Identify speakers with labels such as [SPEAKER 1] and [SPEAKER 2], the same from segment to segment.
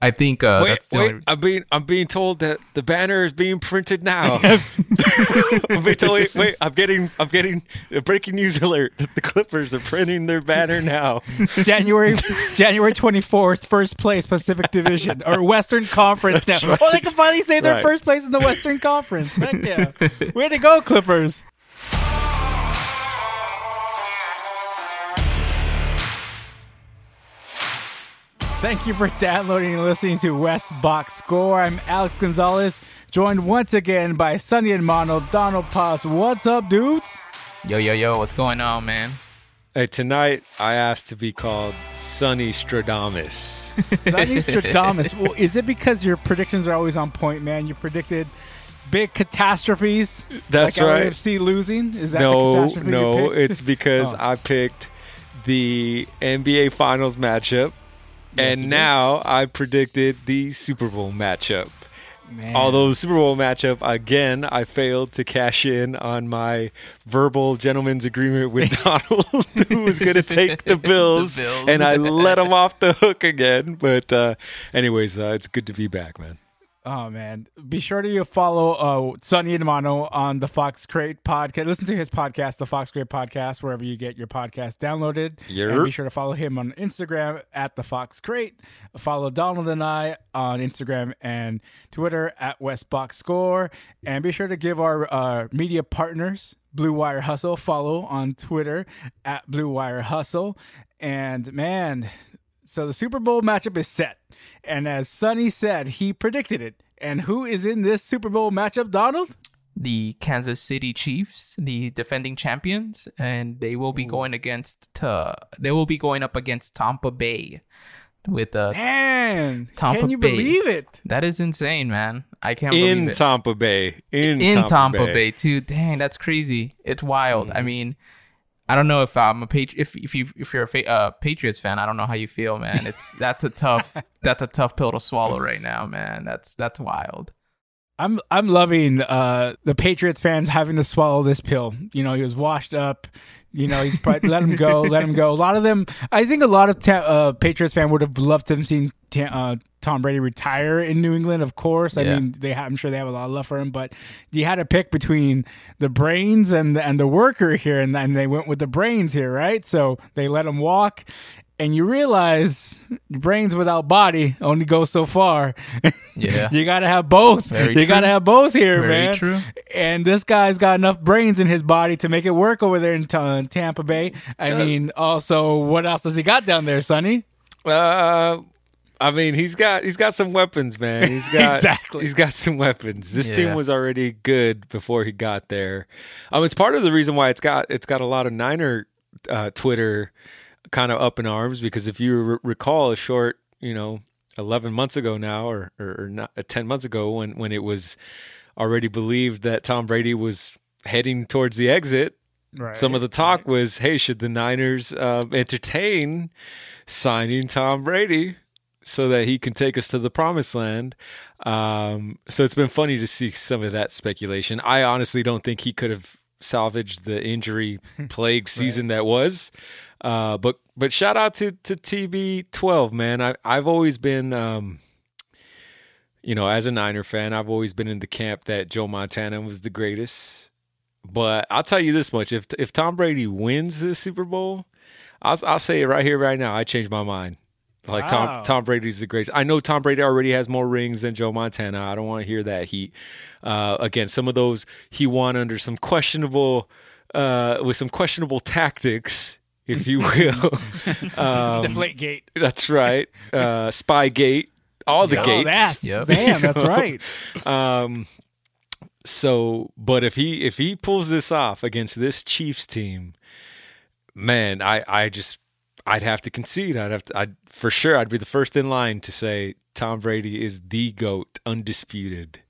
[SPEAKER 1] I think uh,
[SPEAKER 2] wait,
[SPEAKER 1] that's the
[SPEAKER 2] wait.
[SPEAKER 1] only.
[SPEAKER 2] I'm being I'm being told that the banner is being printed now. I'm being told, wait, wait, I'm getting I'm getting a breaking news alert that the Clippers are printing their banner now.
[SPEAKER 3] January January 24th, first place Pacific Division or Western Conference now. Oh, they can finally say they're
[SPEAKER 2] Right.
[SPEAKER 3] first place in the Western Conference. Heck yeah. Way to go, Clippers. Thank you for downloading and listening to West Box Score. I'm Alex Gonzalez, joined once again by Sonny and Mono, Donald Paz. What's up, dudes?
[SPEAKER 1] Yo, yo, yo, what's going on, man?
[SPEAKER 2] Hey, tonight I asked to be called Sonny Stradamus.
[SPEAKER 3] Sonny Stradamus. Well, is it because your predictions are always on point, man? You predicted big catastrophes.
[SPEAKER 2] That's
[SPEAKER 3] like
[SPEAKER 2] right.
[SPEAKER 3] LAFC losing. Is that the
[SPEAKER 2] No,
[SPEAKER 3] catastrophe
[SPEAKER 2] no,
[SPEAKER 3] you picked?
[SPEAKER 2] it's because
[SPEAKER 3] Oh.
[SPEAKER 2] I picked the NBA Finals matchup,
[SPEAKER 3] Yes,
[SPEAKER 2] and
[SPEAKER 3] did.
[SPEAKER 2] now I predicted the Super Bowl matchup.
[SPEAKER 3] Man.
[SPEAKER 2] Although the Super Bowl matchup again, I failed to cash in on my verbal gentleman's agreement with Donald, who was going to take the Bills,
[SPEAKER 1] Bills.
[SPEAKER 2] and I let him off the hook again. But uh, anyways, uh, it's good to be back, man.
[SPEAKER 3] Oh man! Be sure to follow uh, Sonny and Mono on the Fox Crate podcast. Listen to his podcast, the Fox Crate podcast, wherever you get your podcast downloaded.
[SPEAKER 2] Yerp.
[SPEAKER 3] And be sure to follow him on Instagram at the Fox Crate. Follow Donald and I on Instagram and Twitter at Westbox Score. And be sure to give our uh, media partners Blue Wire Hustle follow on Twitter at Blue Wire Hustle. And man, so the Super Bowl matchup is set. And as Sonny said, he predicted it. And who is in this Super Bowl matchup, Donald?
[SPEAKER 1] The Kansas City Chiefs, the defending champions, and they will be going against. Uh, they will be going up against Tampa Bay. With uh,
[SPEAKER 3] Man,
[SPEAKER 1] Tampa
[SPEAKER 3] can you
[SPEAKER 1] Bay.
[SPEAKER 3] believe it?
[SPEAKER 1] that is insane, man. I can't
[SPEAKER 2] In
[SPEAKER 1] believe it.
[SPEAKER 2] Tampa Bay, in,
[SPEAKER 1] in
[SPEAKER 2] Tampa,
[SPEAKER 1] Tampa,
[SPEAKER 2] Bay.
[SPEAKER 1] Bay. too. Dang, that's crazy. It's wild.
[SPEAKER 2] Mm-hmm.
[SPEAKER 1] I mean, I don't know if I'm a patri- if if you if you're a fa- uh, Patriots fan, I don't know how you feel, man. It's that's a tough that's a tough pill to swallow right now, man. That's that's wild.
[SPEAKER 3] I'm I'm loving uh, the Patriots fans having to swallow this pill. You know, he was washed up. You know, he's probably, let him go, let him go. A lot of them, I think, a lot of ta- uh, Patriots fan would have loved to have seen ta- uh, Tom Brady retire in New England. Of course, I
[SPEAKER 1] Yeah.
[SPEAKER 3] mean, they I'm sure they have a lot of love for him. But you had to pick between the brains and and the worker here, and then they went with the brains here, right? So they let him walk. And you realize brains without body only go so far.
[SPEAKER 1] Yeah.
[SPEAKER 3] you got to have both.
[SPEAKER 1] Very
[SPEAKER 3] you
[SPEAKER 1] true.
[SPEAKER 3] got to have both here,
[SPEAKER 1] Very
[SPEAKER 3] man.
[SPEAKER 1] true.
[SPEAKER 3] And this guy's got enough brains in his body to make it work over there in Ta- Tampa Bay. I mean, also, what else has he got down there, Sonny?
[SPEAKER 2] Uh, I mean, he's got he's got some weapons, man. He's got
[SPEAKER 3] Exactly.
[SPEAKER 2] He's got some weapons. This
[SPEAKER 1] Yeah.
[SPEAKER 2] team was already good before he got there. Um, it's part of the reason why it's got it's got a lot of Niner uh, Twitter kind of up in arms because if you re- recall a short, you know, eleven months ago now, or or, or not uh, ten months ago when when it was already believed that Tom Brady was heading towards the exit.
[SPEAKER 3] Right.
[SPEAKER 2] Some of the talk was, hey, should the Niners um, entertain signing Tom Brady so that he can take us to the promised land? Um, so it's been funny to see some of that speculation. I honestly don't think he could have salvaged the injury plague season that was. Uh, but but shout out to to TB12, man. I I've always been um, you know, as a Niner fan, I've always been in the camp that Joe Montana was the greatest. But I'll tell you this much: if if Tom Brady wins the Super Bowl, I'll I'll say it right here, right now. I changed my mind. Like
[SPEAKER 3] Wow.
[SPEAKER 2] Tom Tom Brady's the greatest. I know Tom Brady already has more rings than Joe Montana. I don't want to hear that heat. Uh, again, some of those he won under some questionable, uh, with some questionable tactics, if you will. um,
[SPEAKER 3] Deflate gate.
[SPEAKER 2] that's right. Uh, Spygate, all the
[SPEAKER 1] Yeah.
[SPEAKER 3] Oh,
[SPEAKER 2] gates.
[SPEAKER 3] that's,
[SPEAKER 1] Yep.
[SPEAKER 3] damn, that's right.
[SPEAKER 2] Um, so, but if he if he pulls this off against this Chiefs team, man, I I just I'd have to concede. I'd have to. I'd for sure. I'd be the first in line to say Tom Brady is the goat, undisputed.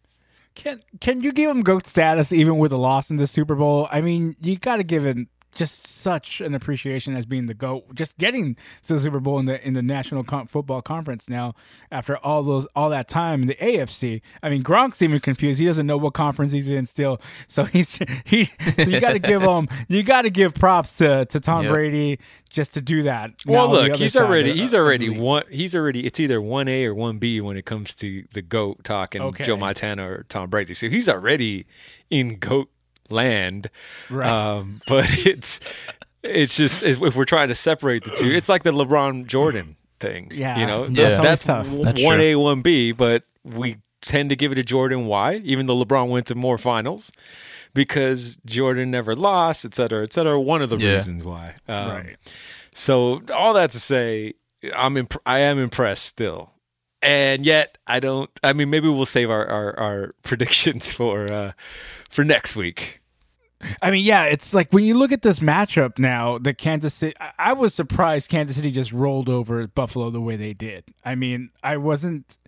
[SPEAKER 3] Can can you give him goat status even with a loss in the Super Bowl? I mean, you got to give him just such an appreciation as being the goat. Just getting to the Super Bowl in the in the National Football Conference now after all those all that time in the AFC. I mean, Gronk's even confused. He doesn't know what conference he's in still. So he's he. So you got to give him you got to give props to to Tom
[SPEAKER 1] Yep.
[SPEAKER 3] Brady just to do that.
[SPEAKER 2] Well,
[SPEAKER 3] Now,
[SPEAKER 2] look, he's already
[SPEAKER 3] of-
[SPEAKER 2] he's already one. He's already it's either one A or one B when it comes to the goat talking
[SPEAKER 3] Okay.
[SPEAKER 2] Joe Montana or Tom Brady. So he's already in goat land.
[SPEAKER 3] Right.
[SPEAKER 2] Um, but it's it's just if if we're trying to separate the two, it's like the LeBron Jordan thing.
[SPEAKER 3] Yeah.
[SPEAKER 2] you know,
[SPEAKER 3] That's
[SPEAKER 1] Yeah.
[SPEAKER 3] always
[SPEAKER 2] that's
[SPEAKER 3] tough.
[SPEAKER 1] That's
[SPEAKER 2] one. A, one B, but we tend to give it to Jordan. Why? Even though LeBron went to more finals. Because Jordan never lost, et cetera, et cetera. One of the
[SPEAKER 1] Yeah.
[SPEAKER 2] reasons why. Um,
[SPEAKER 3] Right.
[SPEAKER 2] so all that to say, I'm imp- I am impressed still, and yet I don't. I mean, maybe we'll save our our, our predictions for uh, for next week.
[SPEAKER 3] I mean, yeah, it's like when you look at this matchup now, the Kansas City. I, was surprised Kansas City just rolled over Buffalo the way they did. I mean, I wasn't.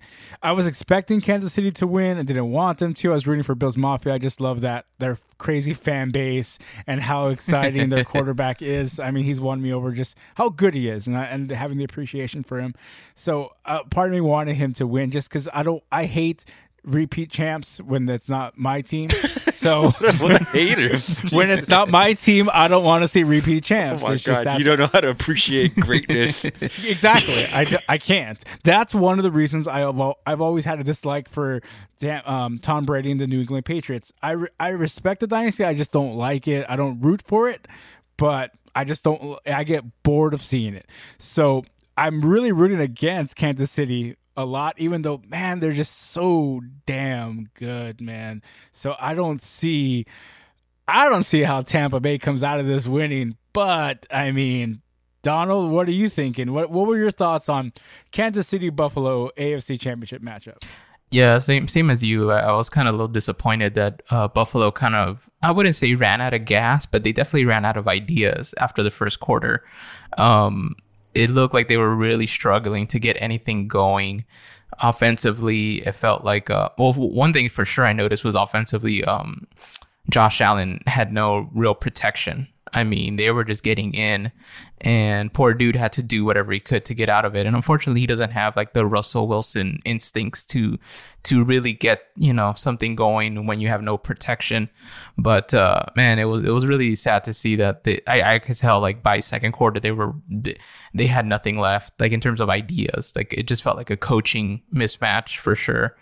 [SPEAKER 3] I was expecting Kansas City to win. I didn't want them to. I was rooting for Bills Mafia. I just love that their crazy fan base and how exciting their quarterback is. I mean, he's won me over just how good he is, and I, and having the appreciation for him. So, uh, part of me wanted him to win just because I don't. I hate repeat champs when that's not my team. So
[SPEAKER 2] what a hater!
[SPEAKER 3] when it's not my team, I don't want to see repeat
[SPEAKER 2] oh
[SPEAKER 3] champs.
[SPEAKER 2] my
[SPEAKER 3] it's just
[SPEAKER 2] god,
[SPEAKER 3] that
[SPEAKER 2] you don't know how to appreciate greatness.
[SPEAKER 3] exactly. I, I can't. That's one of the reasons I have I've always had a dislike for um, Tom Brady and the New England Patriots. I re- I respect the dynasty. I just don't like it. I don't root for it, but I just don't. I get bored of seeing it. So I'm really rooting against Kansas City a lot, even though man, they're just so damn good, man. So I don't see. I don't see how Tampa Bay comes out of this winning, but I mean, Donald, what are you thinking? What what were your thoughts on Kansas City Buffalo AFC Championship matchup?
[SPEAKER 1] Yeah, same same as you. I was kind of a little disappointed that uh, Buffalo kind of I wouldn't say ran out of gas, but they definitely ran out of ideas after the first quarter. Um, it looked like they were really struggling to get anything going offensively. It felt like uh, well, one thing for sure I noticed was offensively. Um, Josh Allen had no real protection. I mean, they were just getting in, and poor dude had to do whatever he could to get out of it. And unfortunately, he doesn't have like the Russell Wilson instincts to to really get you know something going when you have no protection. But uh, man, it was it was really sad to see that they, I I could tell like by second quarter they were they had nothing left like in terms of ideas. Like it just felt like a coaching mismatch for sure.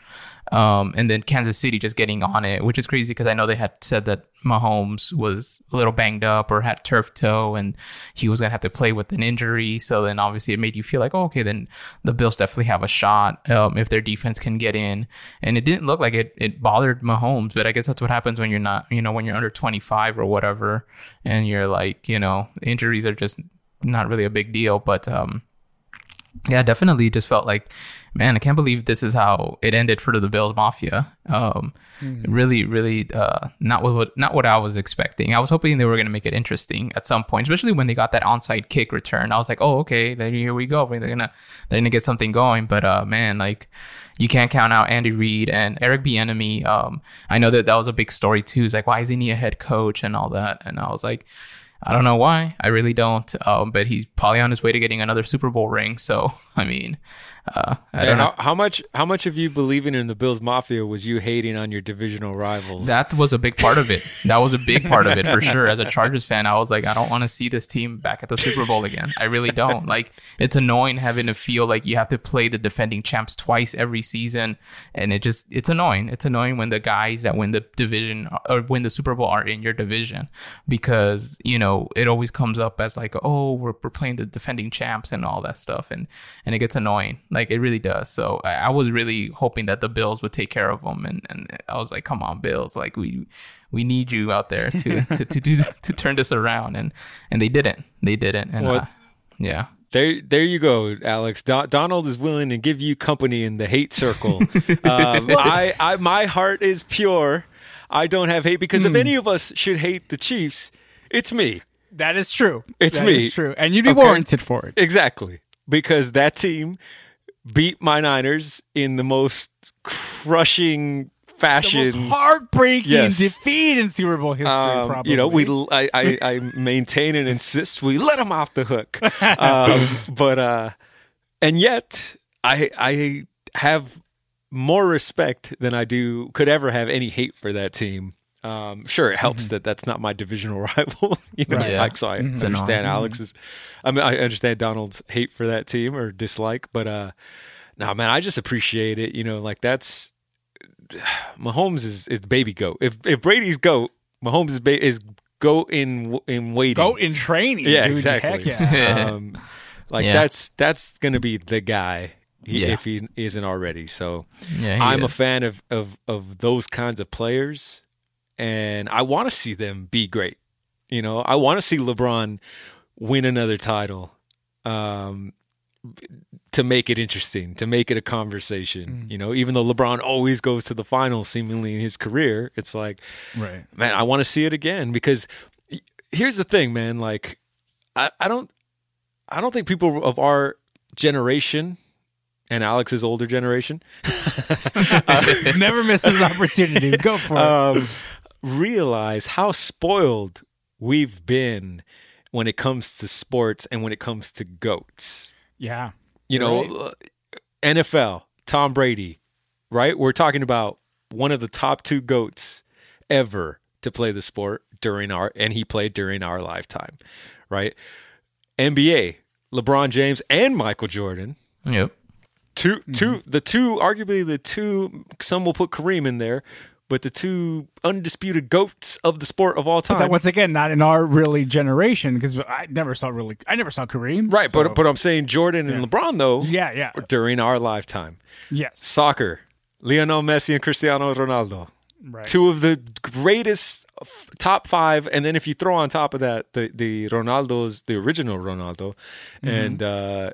[SPEAKER 1] Um, and then Kansas City just getting on it, which is crazy because I know they had said that Mahomes was a little banged up or had turf toe and he was going to have to play with an injury. So then obviously it made you feel like, oh, okay, then the Bills definitely have a shot um, if their defense can get in. And it didn't look like it, it bothered Mahomes, but I guess that's what happens when you're not, you know, when you're under 25 or whatever and you're like, you know, injuries are just not really a big deal. But, um, yeah, definitely just felt like, man, I can't believe this is how it ended for the Bills Mafia. Um, Really, really, uh, not what not what I was expecting. I was hoping they were going to make it interesting at some point, especially when they got that onside kick return. I was like, oh, okay, then here we go. They're gonna they're gonna get something going. But uh, man, like you can't count out Andy Reid and Eric Bieniemy. Um, I know that that was a big story too. It's like, why isn't he a head coach and all that? And I was like. I don't know why. I really don't. Um, but he's probably on his way to getting another Super Bowl ring. So I mean, uh, I don't know.
[SPEAKER 2] how, how much how much of you believing in the Bills Mafia was you hating on your divisional rivals?
[SPEAKER 1] That was a big part of it. That was a big part of it for sure. As a Chargers fan, I was like, I don't want to see this team back at the Super Bowl again. I really don't. Like, it's annoying having to feel like you have to play the defending champs twice every season, and it just it's annoying. It's annoying when the guys that win the division or win the Super Bowl are in your division because you know it always comes up as like, oh, we're, we're playing the defending champs and all that stuff, and and it gets annoying. Like it really does. So I, I was really hoping that the Bills would take care of them, and and I was like, come on, Bills, like we we need you out there to to, to do to turn this around, and and they didn't. They didn't, and
[SPEAKER 2] Well,
[SPEAKER 1] uh, yeah.
[SPEAKER 2] There, there you go, Alex. Do- Donald is willing to give you company in the hate circle. um, I, I, my heart is pure. I don't have hate because if
[SPEAKER 3] Hmm.
[SPEAKER 2] any of us should hate the Chiefs, it's me.
[SPEAKER 3] That is true.
[SPEAKER 2] It's
[SPEAKER 3] That
[SPEAKER 2] me.
[SPEAKER 3] is true, and you'd be
[SPEAKER 2] Okay.
[SPEAKER 3] warranted for it.
[SPEAKER 2] Exactly. Because that team beat my Niners in the most crushing
[SPEAKER 3] the
[SPEAKER 2] fashion.
[SPEAKER 3] most heartbreaking
[SPEAKER 2] Yes.
[SPEAKER 3] defeat in Super Bowl history.
[SPEAKER 2] Um,
[SPEAKER 3] probably.
[SPEAKER 2] you know, we I, I, I maintain and insist we let them off the hook. Um, but uh, and yet I I have more respect than I do could ever have any hate for that team. Um, sure, it helps that that's not my divisional rival, you know.
[SPEAKER 1] Right. Yeah.
[SPEAKER 2] Like, so I
[SPEAKER 1] It's annoying.
[SPEAKER 2] understand Alex's. I mean, I understand Donald's hate for that team or dislike, but uh, no, man, I just appreciate it. You know, like that's Mahomes is is the baby goat. If if Brady's goat, Mahomes is ba- is goat in in waiting.
[SPEAKER 3] go in training.
[SPEAKER 2] yeah,
[SPEAKER 3] dude.
[SPEAKER 2] exactly.
[SPEAKER 3] Heck yeah.
[SPEAKER 2] um, like
[SPEAKER 1] Yeah.
[SPEAKER 2] that's that's gonna be the guy he,
[SPEAKER 1] Yeah.
[SPEAKER 2] if he isn't already. So
[SPEAKER 1] Yeah, he
[SPEAKER 2] I'm a fan of of of those kinds of players, and I want to see them be great. You know, I want to see LeBron win another title. Um, to make it interesting, to make it a conversation, you know, even though LeBron always goes to the finals seemingly in his career, it's like,
[SPEAKER 3] right.
[SPEAKER 2] man, I want to see it again because here's the thing, man. Like, I, I don't, I don't think people of our generation and Alex's older generation
[SPEAKER 3] Never misses an opportunity. Go for it.
[SPEAKER 2] um, realize how spoiled we've been when it comes to sports and when it comes to goats.
[SPEAKER 3] yeah.
[SPEAKER 2] You know,
[SPEAKER 3] Right.
[SPEAKER 2] uh, NFL, Tom Brady, right? We're talking about one of the top two goats ever to play the sport during our, and he played during our lifetime, right? NBA, LeBron James and Michael Jordan,
[SPEAKER 1] Yep.
[SPEAKER 2] two, two, the two, arguably the two. Some will put Kareem in there, but the two undisputed goats of the sport of all
[SPEAKER 3] But that,
[SPEAKER 2] time.
[SPEAKER 3] once again, not in our really generation because I never saw really. I never saw Kareem.
[SPEAKER 2] Right,
[SPEAKER 3] so-
[SPEAKER 2] but but I'm saying Jordan and LeBron though,
[SPEAKER 3] yeah, yeah,
[SPEAKER 2] during our lifetime.
[SPEAKER 3] yes,
[SPEAKER 2] Soccer, Lionel Messi and Cristiano Ronaldo.
[SPEAKER 3] right.
[SPEAKER 2] two of the greatest f- top five, and then if you throw on top of that the the Ronaldo's, the original Ronaldo,
[SPEAKER 3] Mm-hmm.
[SPEAKER 2] and uh,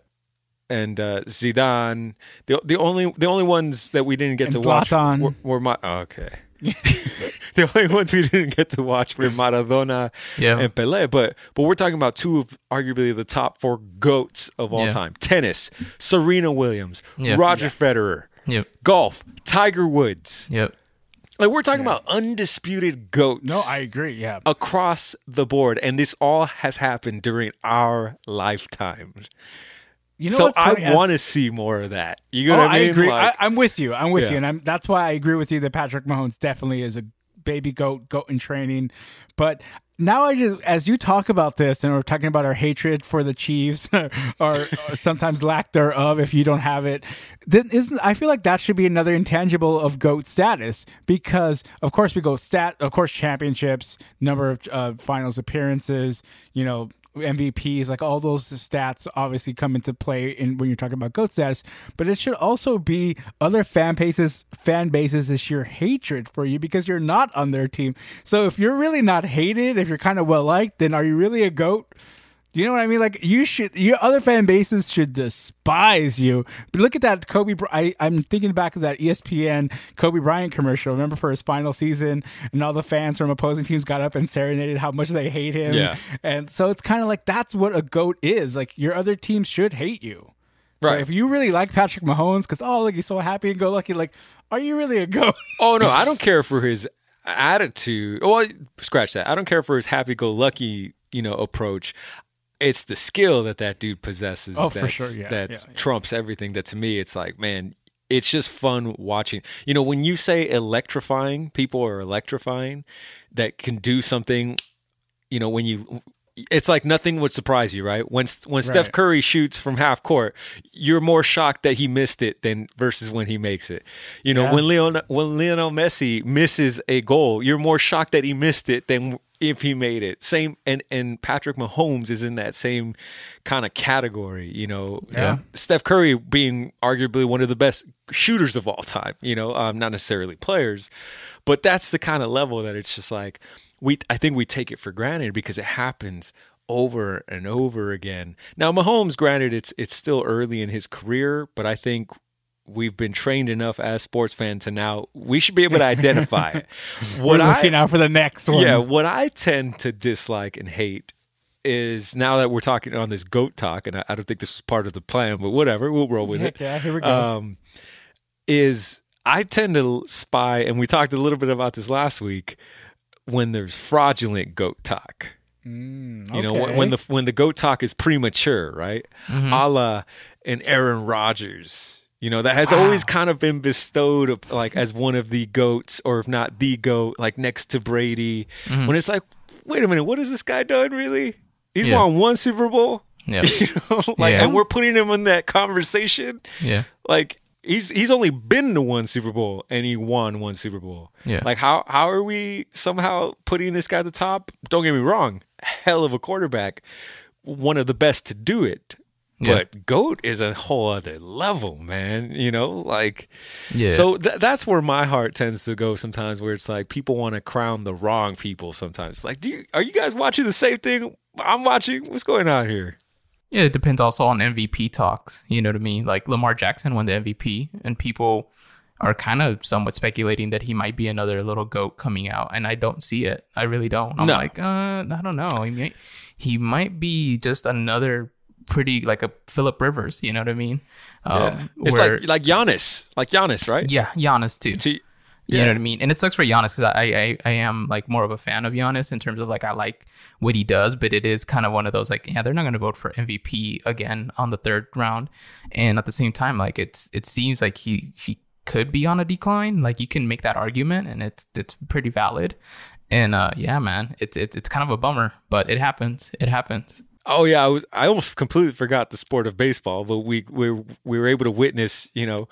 [SPEAKER 2] and uh, Zidane, the the only the only ones that we didn't get
[SPEAKER 3] And
[SPEAKER 2] to watch were, were my oh, okay. the only ones we didn't get to watch were Maradona
[SPEAKER 1] Yeah.
[SPEAKER 2] and Pelé, but but we're talking about two of arguably the top four goats of all
[SPEAKER 1] Yeah.
[SPEAKER 2] time: tennis, Serena Williams,
[SPEAKER 1] Yeah.
[SPEAKER 2] Roger Federer,
[SPEAKER 1] Yep.
[SPEAKER 2] golf, Tiger Woods.
[SPEAKER 1] Yep.
[SPEAKER 2] Like we're talking about undisputed goats.
[SPEAKER 3] No, I agree. Yeah,
[SPEAKER 2] across the board, and this all has happened during our lifetimes.
[SPEAKER 3] You know
[SPEAKER 2] so? I want to see more of that. You know
[SPEAKER 3] Oh,
[SPEAKER 2] what I mean?
[SPEAKER 3] I agree.
[SPEAKER 2] Like,
[SPEAKER 3] I, I'm with you. I'm with
[SPEAKER 2] Yeah.
[SPEAKER 3] you, and I'm, that's why I agree with you that Patrick Mahomes definitely is a baby goat, goat in training. But now I just, as you talk about this, and we're talking about our hatred for the Chiefs, or sometimes lack thereof, if you don't have it, then isn't I feel like that should be another intangible of goat status because, of course, we go stat, of course, championships, number of uh, finals appearances, you know. MVPs, like all those stats obviously come into play in when you're talking about GOAT status, but it should also be other fan bases fan bases is sheer hatred for you because you're not on their team. So if you're really not hated, if you're kind of well liked, then are you really a GOAT? You know what I mean? Like you should, your other fan bases should despise you. But look at that Kobe. I, I'm thinking back of that ESPN Kobe Bryant commercial. Remember for his final season, and all the fans from opposing teams got up and serenaded how much they hate him.
[SPEAKER 2] Yeah.
[SPEAKER 3] And so it's kind of like that's what a goat is. Like your other team should hate you. So
[SPEAKER 2] Right.
[SPEAKER 3] if you really like Patrick Mahomes, because oh look, he's so happy and go lucky. Like, are you really a goat?
[SPEAKER 2] oh no, I don't care for his attitude. Oh, scratch that. I don't care for his happy-go-lucky, you know, approach. It's the skill that that dude possesses.
[SPEAKER 3] Oh, for sure, yeah,
[SPEAKER 2] that
[SPEAKER 3] yeah, yeah.
[SPEAKER 2] trumps everything. That to me, it's like, man, it's just fun watching. You know, when you say electrifying, people are electrifying that can do something. You know, when you. It's like nothing would surprise you, right? When when Steph Curry shoots from half court, you're more shocked that he missed it than versus when he makes it. You know,
[SPEAKER 3] Yeah.
[SPEAKER 2] when Leon when Lionel Messi misses a goal, you're more shocked that he missed it than if he made it. Same and and Patrick Mahomes is in that same kind of category, you know.
[SPEAKER 1] Yeah.
[SPEAKER 2] Steph Curry being arguably one of the best shooters of all time, you know, um, not necessarily players, but that's the kind of level that it's just like we I think we take it for granted because it happens over and over again. Now Mahomes granted it's it's still early in his career, but I think we've been trained enough as sports fans to now we should be able to identify it. What
[SPEAKER 3] We're
[SPEAKER 2] I
[SPEAKER 3] looking out for the next one.
[SPEAKER 2] yeah, what I tend to dislike and hate is now that we're talking on this goat talk, and I, I don't think this was part of the plan, but whatever, we'll roll with
[SPEAKER 3] Heck
[SPEAKER 2] it.
[SPEAKER 3] yeah, here we go.
[SPEAKER 2] Um, is I tend to spy, and we talked a little bit about this last week, when there's fraudulent goat talk.
[SPEAKER 3] Mm,
[SPEAKER 2] You know, when, when the when the goat talk is premature, right? A la an Aaron Rodgers. You know, that has always kind of been bestowed like as one of the goats, or if not the goat, like next to Brady. Mm-hmm. When it's like, wait a minute, what has this guy done really? He's
[SPEAKER 1] Yeah.
[SPEAKER 2] won one Super Bowl.
[SPEAKER 1] Yeah.
[SPEAKER 2] You know, like,
[SPEAKER 1] Yeah.
[SPEAKER 2] and we're putting him in that conversation.
[SPEAKER 1] Yeah.
[SPEAKER 2] Like he's he's only been to one Super Bowl and he won one Super Bowl.
[SPEAKER 1] Yeah.
[SPEAKER 2] Like how how are we somehow putting this guy at the top? Don't get me wrong, hell of a quarterback, one of the best to do it.
[SPEAKER 1] Yeah.
[SPEAKER 2] But goat is a whole other level, man. You know, like
[SPEAKER 1] Yeah.
[SPEAKER 2] so th- that's where my heart tends to go sometimes, where it's like people want to crown the wrong people. Sometimes, like, do you are you guys watching the same thing I'm watching? What's going on here?
[SPEAKER 1] Yeah, it depends also on MVP talks. You know what I mean? Like Lamar Jackson won the MVP, and people are kind of somewhat speculating that he might be another little goat coming out, and I don't see it. I really don't. I'm
[SPEAKER 2] No.
[SPEAKER 1] like, uh, I don't know. He might, he might be just another pretty like a Philip Rivers. You know what I mean? Um,
[SPEAKER 2] It's
[SPEAKER 1] where-
[SPEAKER 2] like like Giannis, like Giannis, right?
[SPEAKER 1] yeah, Giannis too.
[SPEAKER 2] To-
[SPEAKER 1] You
[SPEAKER 2] Yeah.
[SPEAKER 1] know what I mean? And it sucks for Giannis because I, I I am like more of a fan of Giannis in terms of like I like what he does, but it is kind of one of those like yeah they're not going to vote for MVP again on the third round, and at the same time like it's it seems like he he could be on a decline. Like you can make that argument, and it's it's pretty valid. And uh yeah, man, it's it's it's kind of a bummer, but it happens. It happens.
[SPEAKER 2] Oh yeah, I was. I almost completely forgot the sport of baseball, but we we we were able to witness, you know,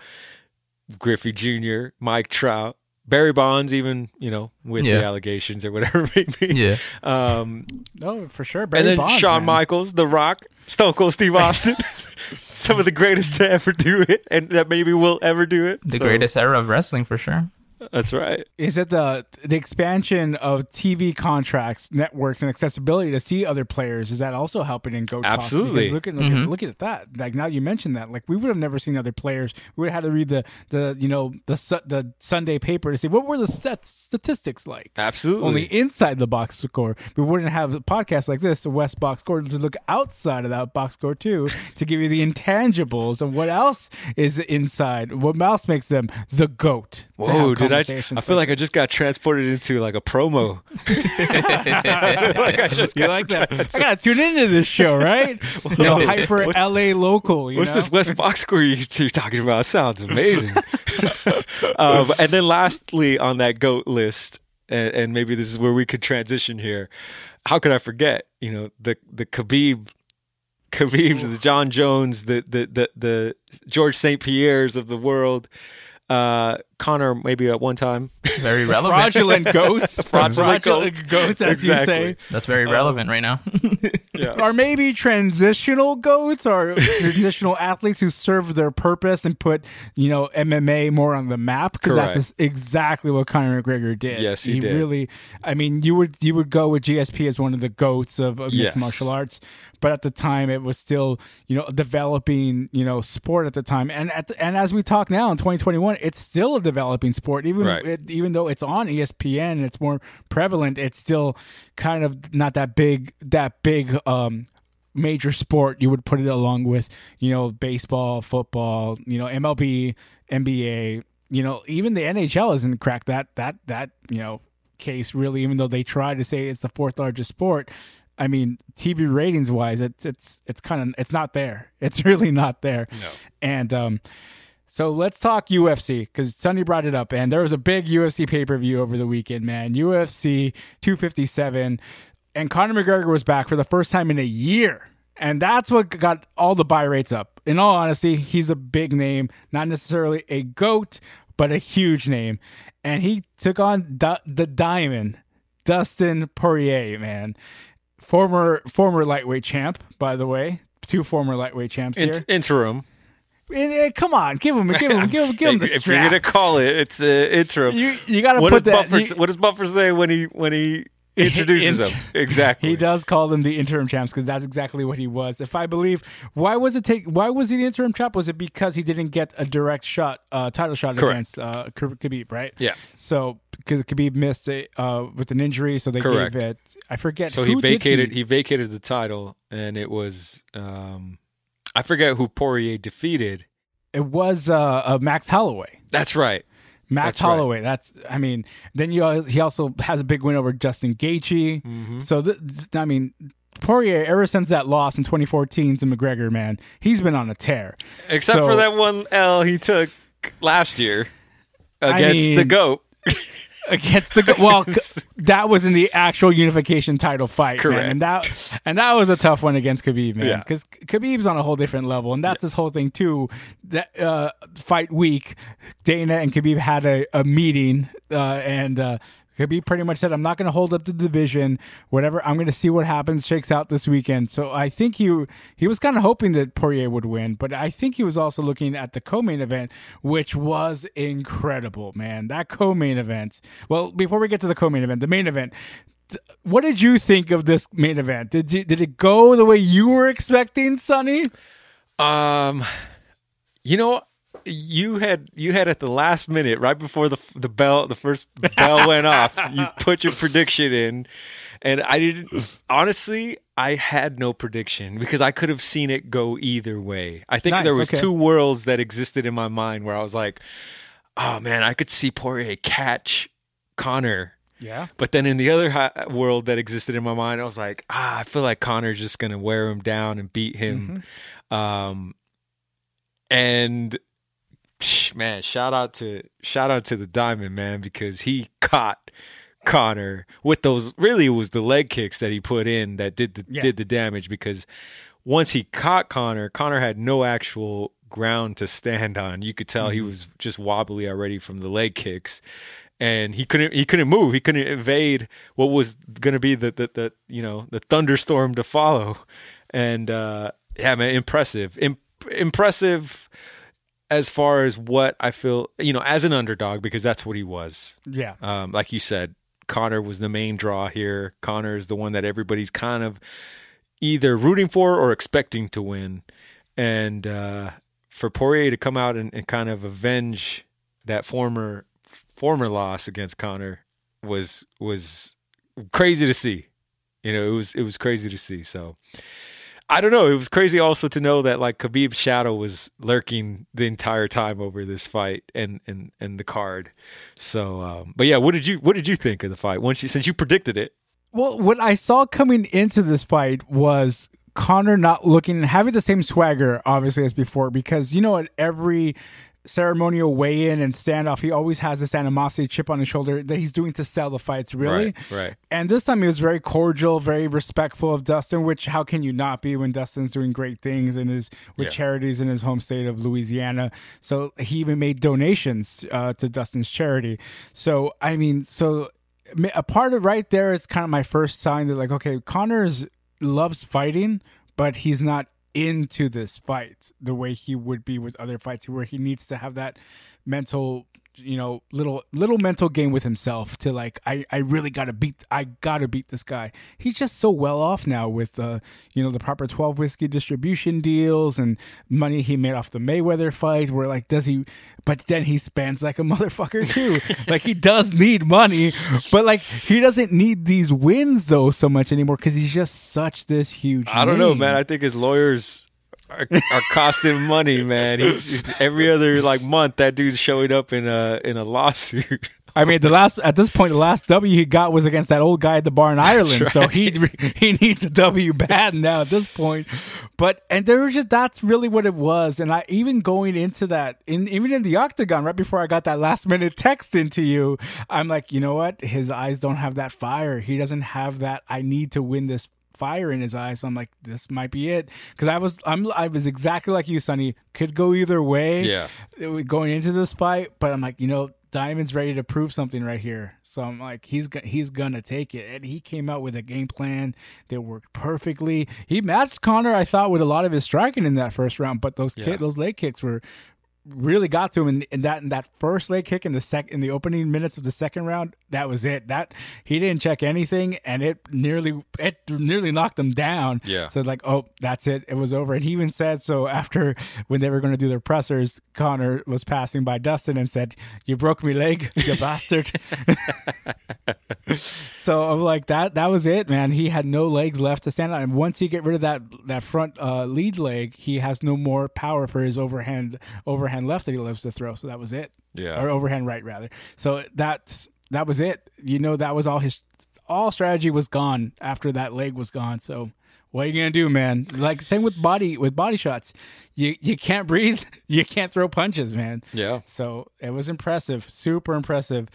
[SPEAKER 2] Griffey Jr., Mike Trout, Barry Bonds, even you know, with
[SPEAKER 1] Yeah.
[SPEAKER 2] the allegations or whatever it may be.
[SPEAKER 1] Yeah.
[SPEAKER 2] Um,
[SPEAKER 3] no, for sure. Barry
[SPEAKER 2] and then
[SPEAKER 3] Bonds,
[SPEAKER 2] Shawn
[SPEAKER 3] man.
[SPEAKER 2] Michaels, The Rock, Stone Cold Steve Austin, some of the greatest to ever do it, and that maybe will ever do it.
[SPEAKER 1] The
[SPEAKER 2] So,
[SPEAKER 1] greatest era of wrestling for sure.
[SPEAKER 2] That's right.
[SPEAKER 3] is that the the expansion of TV contracts, networks, and accessibility to see other players? Is that also helping in Go
[SPEAKER 2] Absolutely.
[SPEAKER 3] Look at, look, at, mm-hmm. look at that. Like now you mentioned that. Like we would have never seen other players. We would have had to read the the you know the Su- the Sunday paper to see what were the set statistics like.
[SPEAKER 2] Absolutely.
[SPEAKER 3] Only inside the box score. We wouldn't have a podcast like this, the West Box Score, to look outside of that box score too, to give you the intangibles and what else is inside. What else makes them the goat? to have
[SPEAKER 2] Did I? I feel like I just got transported into like a promo.
[SPEAKER 3] you like that? I gotta tune into this show, right? You know, hyper LA local. You
[SPEAKER 2] What's
[SPEAKER 3] know?
[SPEAKER 2] this West Fox score you, you're talking about? Sounds amazing. um, and then lastly on that goat list, and, and maybe this is where we could transition here. How could I forget? You know the the Khabib, Khabib's, the Jon Jones, the the the, the Georges St. Pierre's of the world. Uh, Conor, maybe at one time.
[SPEAKER 1] Very relevant.
[SPEAKER 3] fraudulent goats,
[SPEAKER 2] Fraudulent
[SPEAKER 3] fraudulent goats, as you say,
[SPEAKER 1] That's very uh, relevant right now.
[SPEAKER 2] Yeah.
[SPEAKER 3] or maybe transitional goats, or transitional athletes who serve their purpose and put you know MMA more on the map because that's just exactly what Conor McGregor did.
[SPEAKER 2] Yes, he did.
[SPEAKER 3] really. I mean, you would you would go with GSP as one of the goats of, of mixed
[SPEAKER 2] Yes.
[SPEAKER 3] martial arts, but at the time it was still you know a developing you know sport at the time, and at the, and as we talk now in 2021, it's still a developing sport. Even
[SPEAKER 2] Right.
[SPEAKER 3] it, even though it's on ESPN and it's more prevalent, it's still kind of not that big that big um major sport you would put it along with you know baseball football you know mlb nba you know even the nhl hasn't cracked that that that you know case really even though they try to say it's the fourth largest sport i mean tv ratings wise it's it's it's kind of it's not there it's really not there
[SPEAKER 2] No.
[SPEAKER 3] and um so let's talk UFC because Sonny brought it up, and there was a big UFC pay per view over the weekend, man. UFC 257, and Conor McGregor was back for the first time in a year, and that's what got all the buy rates up. In all honesty, he's a big name, not necessarily a goat, but a huge name, and he took on Du- the Diamond, Dustin Poirier, man, former former lightweight champ, by the way. Two former lightweight champs here.
[SPEAKER 2] Int- interim.
[SPEAKER 3] Eh, eh, come on, give him, give him, give him, give him the strap.
[SPEAKER 2] if you're gonna call it, it's uh, interim.
[SPEAKER 3] You you got to
[SPEAKER 2] what
[SPEAKER 3] put
[SPEAKER 2] does
[SPEAKER 3] that.
[SPEAKER 2] Buffer?
[SPEAKER 3] you-
[SPEAKER 2] what does Buffer say when he when he introduces
[SPEAKER 3] Int-
[SPEAKER 2] them? Exactly.
[SPEAKER 3] he does call them the interim champs because that's exactly what he was. If I believe, why was it take? Why was he the interim champ? Was it because he didn't get a direct shot, uh, title shot
[SPEAKER 2] Correct.
[SPEAKER 3] against uh, Khabib, right?
[SPEAKER 2] Yeah.
[SPEAKER 3] So because Khabib missed it uh, with an injury, so they
[SPEAKER 2] Correct.
[SPEAKER 3] gave it. I forget.
[SPEAKER 2] So he vacated. He? vacated the title, and it was um, I forget who Poirier defeated.
[SPEAKER 3] It was uh, uh, Max Holloway.
[SPEAKER 2] That's right.
[SPEAKER 3] Max
[SPEAKER 2] That's right.
[SPEAKER 3] Holloway. That's I mean. Then you he also has a big win over Justin Gaethje.
[SPEAKER 2] Mm-hmm.
[SPEAKER 3] So th- I mean. Poirier, ever since that loss in 2014 to McGregor, man, he's been on a tear.
[SPEAKER 2] Except
[SPEAKER 3] So-
[SPEAKER 2] for that one L he took last year against the
[SPEAKER 3] mean-
[SPEAKER 2] goat.
[SPEAKER 3] against the well that was in the actual unification title fight man. And that and that was a tough one against Khabib man
[SPEAKER 2] Yeah.
[SPEAKER 3] because Khabib's on a whole different level and that's this whole thing too that uh, fight week Dana and Khabib had a, a meeting uh, and uh, Khabib pretty much said I'm not going to hold up the division. Whatever I'm going to see what happens shakes out this weekend. So I think he he was kind of hoping that Poirier would win but I think he was also looking at the co-main event which was incredible man. That co-main event well before we get to the co-main event the main event what did you think of this main event? Did you, did it go the way you were expecting Sonny?
[SPEAKER 2] Um, you know, you had you had at the last minute, right before the the bell, the first bell went off. You put your prediction in, and I didn't. Honestly, I had no prediction because I could have seen it go either way. I think
[SPEAKER 3] Nice,
[SPEAKER 2] there was
[SPEAKER 3] okay.
[SPEAKER 2] two worlds that existed in my mind where I was like, "Oh man, I could see Poirier catch Conor."
[SPEAKER 3] yeah
[SPEAKER 2] But then in the other world that existed in my mind, I was like, ah, I feel like Conor's just gonna wear him down and beat him. Um, and man, shout out to shout out to the Diamond man because he caught Conor with those. Really, it was the leg kicks that he put in that did the
[SPEAKER 3] Yeah.
[SPEAKER 2] did the damage because once he caught Conor, Conor had no actual ground to stand on. You could tell he was just wobbly already from the leg kicks. And he couldn't he couldn't move. He couldn't evade what was gonna be the the, the you know the thunderstorm to follow. And uh yeah, man, impressive. Im- impressive as far as what I feel, you know, as an underdog, because that's what he was.
[SPEAKER 3] yeah
[SPEAKER 2] Um, like you said, Conor was the main draw here. Conor is the one that everybody's kind of either rooting for or expecting to win. And uh, for Poirier to come out and, and kind of avenge that former former loss against Conor was was crazy to see. You know, it was it was crazy to see. So I don't know. It was crazy also to know that like Khabib's shadow was lurking the entire time over this fight and and and the card. So, um, but yeah, what did you what did you think of the fight once you since you predicted it?
[SPEAKER 3] Well, what I saw coming into this fight was Conor not looking having the same swagger obviously as before because you know at every ceremonial weigh-in and standoff he always has this animosity chip on his shoulder that he's doing to sell the fights really
[SPEAKER 2] Right, right.
[SPEAKER 3] and this time he was very cordial very respectful of Dustin which how can you not be when Dustin's doing great things and is with
[SPEAKER 2] Yeah.
[SPEAKER 3] charities in his home state of Louisiana so he even made donations uh, to Dustin's charity so I mean so a part of right there is kind of my first sign that like okay Conors loves fighting but he's not into this fight the way he would be with other fights where he needs to have that mental you know little little mental game with himself to like I I really got to beat I got to beat this guy. He's just so well off now with uh you know the proper 12 whiskey distribution deals and money he made off the Mayweather fight where like does he but then he spends like a motherfucker too. like he does need money, but like he doesn't need these wins though so much anymore cuz he's just such this huge
[SPEAKER 2] I don't know, man. I think his lawyers are, are costing money, man. He's, he's- every other like month that dude's showing up in a in a lawsuit.
[SPEAKER 3] I mean, the last at this point, the last W he got was against that old guy at the bar in Ireland. So he he needs a W bad now at this point. But and there was just that's really what it was. And I even going into that in even in the octagon right before I got that last minute text into you, I'm like, you know what? His eyes don't have that fire. He doesn't have that. I need to win this fire in his eyes. So I'm like, this might be it. Because I was I'm I was exactly like you, Sonny. Could go either way
[SPEAKER 2] Yeah.
[SPEAKER 3] Uh, going into this fight, but I'm like, you know, Diamond's ready to prove something right here. So I'm like, he's he's gonna take it, and he came out with a game plan that worked perfectly. He matched Conor, I thought, with a lot of his striking in that first round, but those
[SPEAKER 2] Yeah.
[SPEAKER 3] ki- those leg kicks were really got to him in, in that in that first leg kick in the sec in the opening minutes of the second round that was it that he didn't check anything and it nearly it nearly knocked him down
[SPEAKER 2] Yeah.
[SPEAKER 3] so like oh that's it it was over and he even said so after when they were going to do their pressers conor was passing by dustin and said you broke me leg you bastard so I'm like that. That was it, man. He had no legs left to stand on. And once you get rid of that that front uh, lead leg, he has no more power for his overhand overhand left that he loves to throw. So that was it.
[SPEAKER 2] Yeah.
[SPEAKER 3] or overhand right rather. So that's that was it. You know, that was all his all strategy was gone after that leg was gone. So what are you gonna do, man? Like same with body with body shots. You you can't breathe. You can't throw punches, man.
[SPEAKER 2] Yeah.
[SPEAKER 3] So it was impressive, super impressive.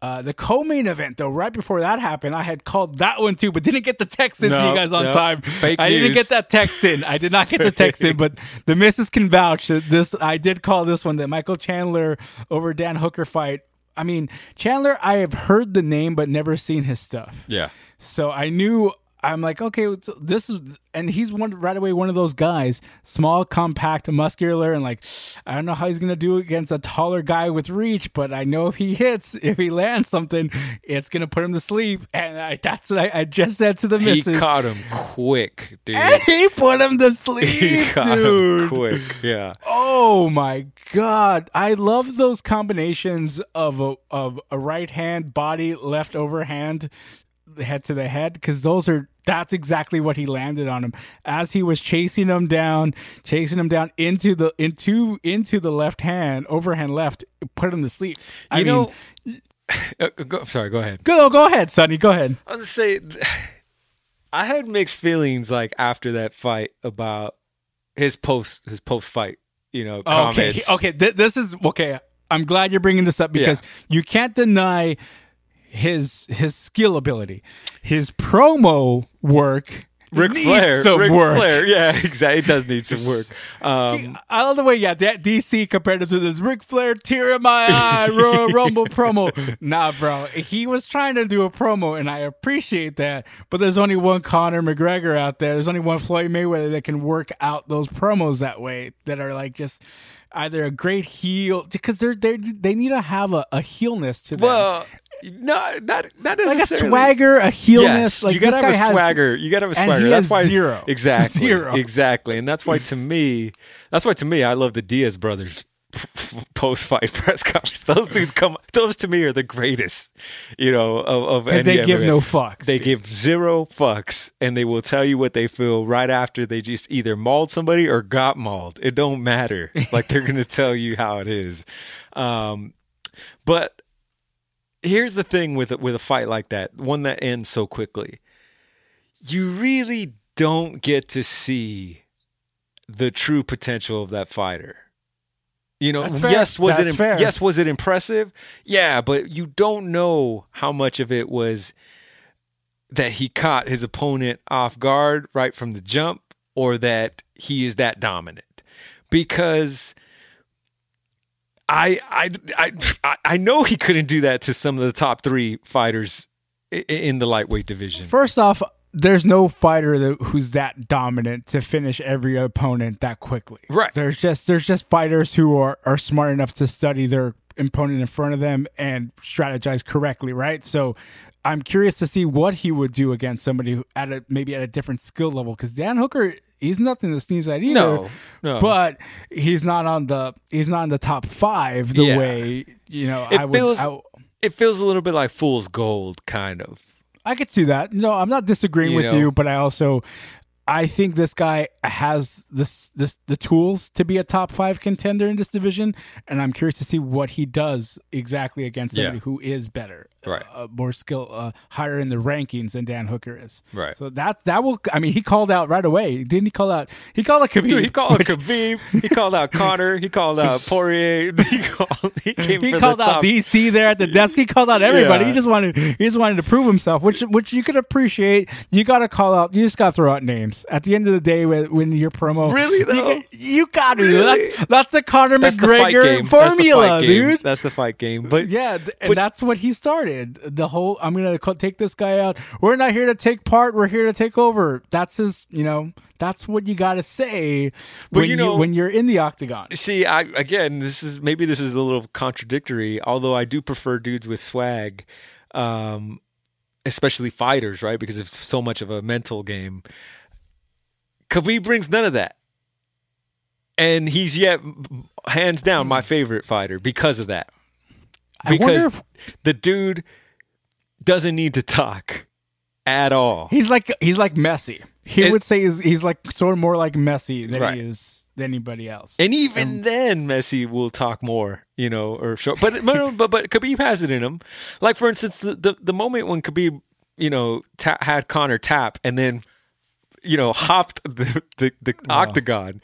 [SPEAKER 3] Uh, the co-main event, though, right before that happened, I had called that one too, but didn't get the text in to you guys on
[SPEAKER 2] no.
[SPEAKER 3] time.
[SPEAKER 2] Fake
[SPEAKER 3] I didn't get that text in. I did not get the text in, but the missus can vouch that this. I did call this one the Michael Chandler over Dan Hooker fight. I mean, Chandler, I have heard the name but never seen his stuff.
[SPEAKER 2] Yeah.
[SPEAKER 3] So I knew I'm like, okay, this is, and he's one right away one of those guys, small, compact, muscular, and like, I don't know how he's gonna do against a taller guy with reach, but I know if he hits, if he lands something, it's gonna put him to sleep, and I, that's what I, I just said to the missus.
[SPEAKER 2] He caught him quick, dude.
[SPEAKER 3] and he put him to
[SPEAKER 2] he
[SPEAKER 3] sleep,
[SPEAKER 2] caught him
[SPEAKER 3] dude.
[SPEAKER 2] quick. Yeah.
[SPEAKER 3] Oh my god, I love those combinations of a of a right hand body, left overhand, head to the head, because those are that's exactly what he landed on him as he was chasing him down, chasing him down into the into into the left hand, overhand left, put him to sleep. I
[SPEAKER 2] You
[SPEAKER 3] mean,
[SPEAKER 2] know, uh, go, sorry, go ahead.
[SPEAKER 3] go go ahead, Sonny, go ahead.
[SPEAKER 2] I was gonna say, I had mixed feelings like after that fight about his post his post fight. You know,
[SPEAKER 3] Okay,
[SPEAKER 2] comments.
[SPEAKER 3] okay, th- this is okay. I'm glad you're bringing this up because you can't deny his his skill ability, his promo work.
[SPEAKER 2] Ric
[SPEAKER 3] needs
[SPEAKER 2] Flair,
[SPEAKER 3] some
[SPEAKER 2] Ric
[SPEAKER 3] work.
[SPEAKER 2] Flair, yeah, exactly. It does need some work. Um,
[SPEAKER 3] I love the way, yeah, that DC compared him to this Ric Flair tear in my eye Royal Rumble promo. Nah, bro, he was trying to do a promo, and I appreciate that. But there's only one Conor McGregor out there. There's only one Floyd Mayweather that can work out those promos that way. That are like just either a great heel because they're they they need to have a, a heelness to them.
[SPEAKER 2] well, no, not not
[SPEAKER 3] like a swagger, a heelness.
[SPEAKER 2] Yes,
[SPEAKER 3] like
[SPEAKER 2] you gotta
[SPEAKER 3] this
[SPEAKER 2] have
[SPEAKER 3] guy
[SPEAKER 2] a
[SPEAKER 3] has
[SPEAKER 2] swagger. You gotta have a swagger. that's why
[SPEAKER 3] zero.
[SPEAKER 2] Exactly.
[SPEAKER 3] Zero.
[SPEAKER 2] Exactly. And that's why to me, that's why to me, I love the Diaz brothers post fight press conference. Those dudes come. Those to me are the greatest. You know, of, of
[SPEAKER 3] because
[SPEAKER 2] any
[SPEAKER 3] they give
[SPEAKER 2] MMA.
[SPEAKER 3] no fucks.
[SPEAKER 2] They
[SPEAKER 3] dude.
[SPEAKER 2] give zero fucks, and they will tell you what they feel right after they just either mauled somebody or got mauled. It don't matter. Like they're gonna tell you how it is. Um, but here's the thing with with a fight like that, one that ends so quickly. You really don't get to see the true potential of that fighter. You know, yes, was
[SPEAKER 3] That's
[SPEAKER 2] it
[SPEAKER 3] fair.
[SPEAKER 2] yes, was it impressive? Yeah, but you don't know how much of it was that he caught his opponent off guard right from the jump or that he is that dominant. Because I I I I know he couldn't do that to some of the top 3 fighters in the lightweight division.
[SPEAKER 3] First off, there's no fighter that, who's that dominant to finish every opponent that quickly.
[SPEAKER 2] Right.
[SPEAKER 3] There's just there's just fighters who are, are smart enough to study their opponent in front of them and strategize correctly, right? So I'm curious to see what he would do against somebody who at a maybe at a different skill level because Dan Hooker he's nothing to sneeze at either.
[SPEAKER 2] No, no.
[SPEAKER 3] But he's not on the he's not in the top five the
[SPEAKER 2] Yeah.
[SPEAKER 3] way you know
[SPEAKER 2] It
[SPEAKER 3] I would.
[SPEAKER 2] feels-
[SPEAKER 3] I,
[SPEAKER 2] it feels a little bit like fool's gold kind of.
[SPEAKER 3] I could see that. No, I'm not disagreeing
[SPEAKER 2] You
[SPEAKER 3] with
[SPEAKER 2] know?
[SPEAKER 3] you, but I also I think this guy has this this the tools to be a top five contender in this division, and I'm curious to see what he does exactly against
[SPEAKER 2] Yeah.
[SPEAKER 3] somebody who is better,
[SPEAKER 2] Right.
[SPEAKER 3] uh, more skill, uh, higher in the rankings than Dan Hooker is.
[SPEAKER 2] Right.
[SPEAKER 3] So that that will. I mean, he called out right away, didn't he? Call out. He called out Khabib.
[SPEAKER 2] Dude, he called out Khabib. He called out Connor. He called out Poirier. He called. He came.
[SPEAKER 3] he called out
[SPEAKER 2] top.
[SPEAKER 3] DC there at the desk. He called out everybody.
[SPEAKER 2] Yeah.
[SPEAKER 3] He just wanted he just wanted to prove himself, which which you could appreciate. You got to call out. You just got to throw out names. At the end of the day, when, when your promo,
[SPEAKER 2] Really, though?
[SPEAKER 3] you, you got to.
[SPEAKER 2] Really?
[SPEAKER 3] That's that's the Conor
[SPEAKER 2] That's the
[SPEAKER 3] McGregor.
[SPEAKER 2] That's the
[SPEAKER 3] formula,
[SPEAKER 2] fight game.
[SPEAKER 3] dude.
[SPEAKER 2] That's the fight game. But
[SPEAKER 3] Yeah, th- and
[SPEAKER 2] but-
[SPEAKER 3] that's what he started. The whole I'm gonna take this guy out. We're not here to take part. We're here to take over. That's his. You know, that's what you got to say
[SPEAKER 2] But
[SPEAKER 3] when
[SPEAKER 2] you know-
[SPEAKER 3] when you're in the octagon.
[SPEAKER 2] see, I again, this is maybe this is a little contradictory. Although I do prefer dudes with swag, um, especially fighters, right? Because it's so much of a mental game. Khabib brings none of that. And he's yet hands down my favorite fighter because of that.
[SPEAKER 3] I
[SPEAKER 2] because
[SPEAKER 3] wonder if
[SPEAKER 2] the dude doesn't need to talk at all.
[SPEAKER 3] He's like he's like Messi. He would say he's, he's like sort of more like Messi than
[SPEAKER 2] Right.
[SPEAKER 3] he is than anybody else.
[SPEAKER 2] And even then, Messi will talk more, you know, or show. But but but, but Khabib has it in him. Like for instance, the the, the moment when Khabib, you know, ta- had Conor tap and then, you know, hopped the the, the octagon.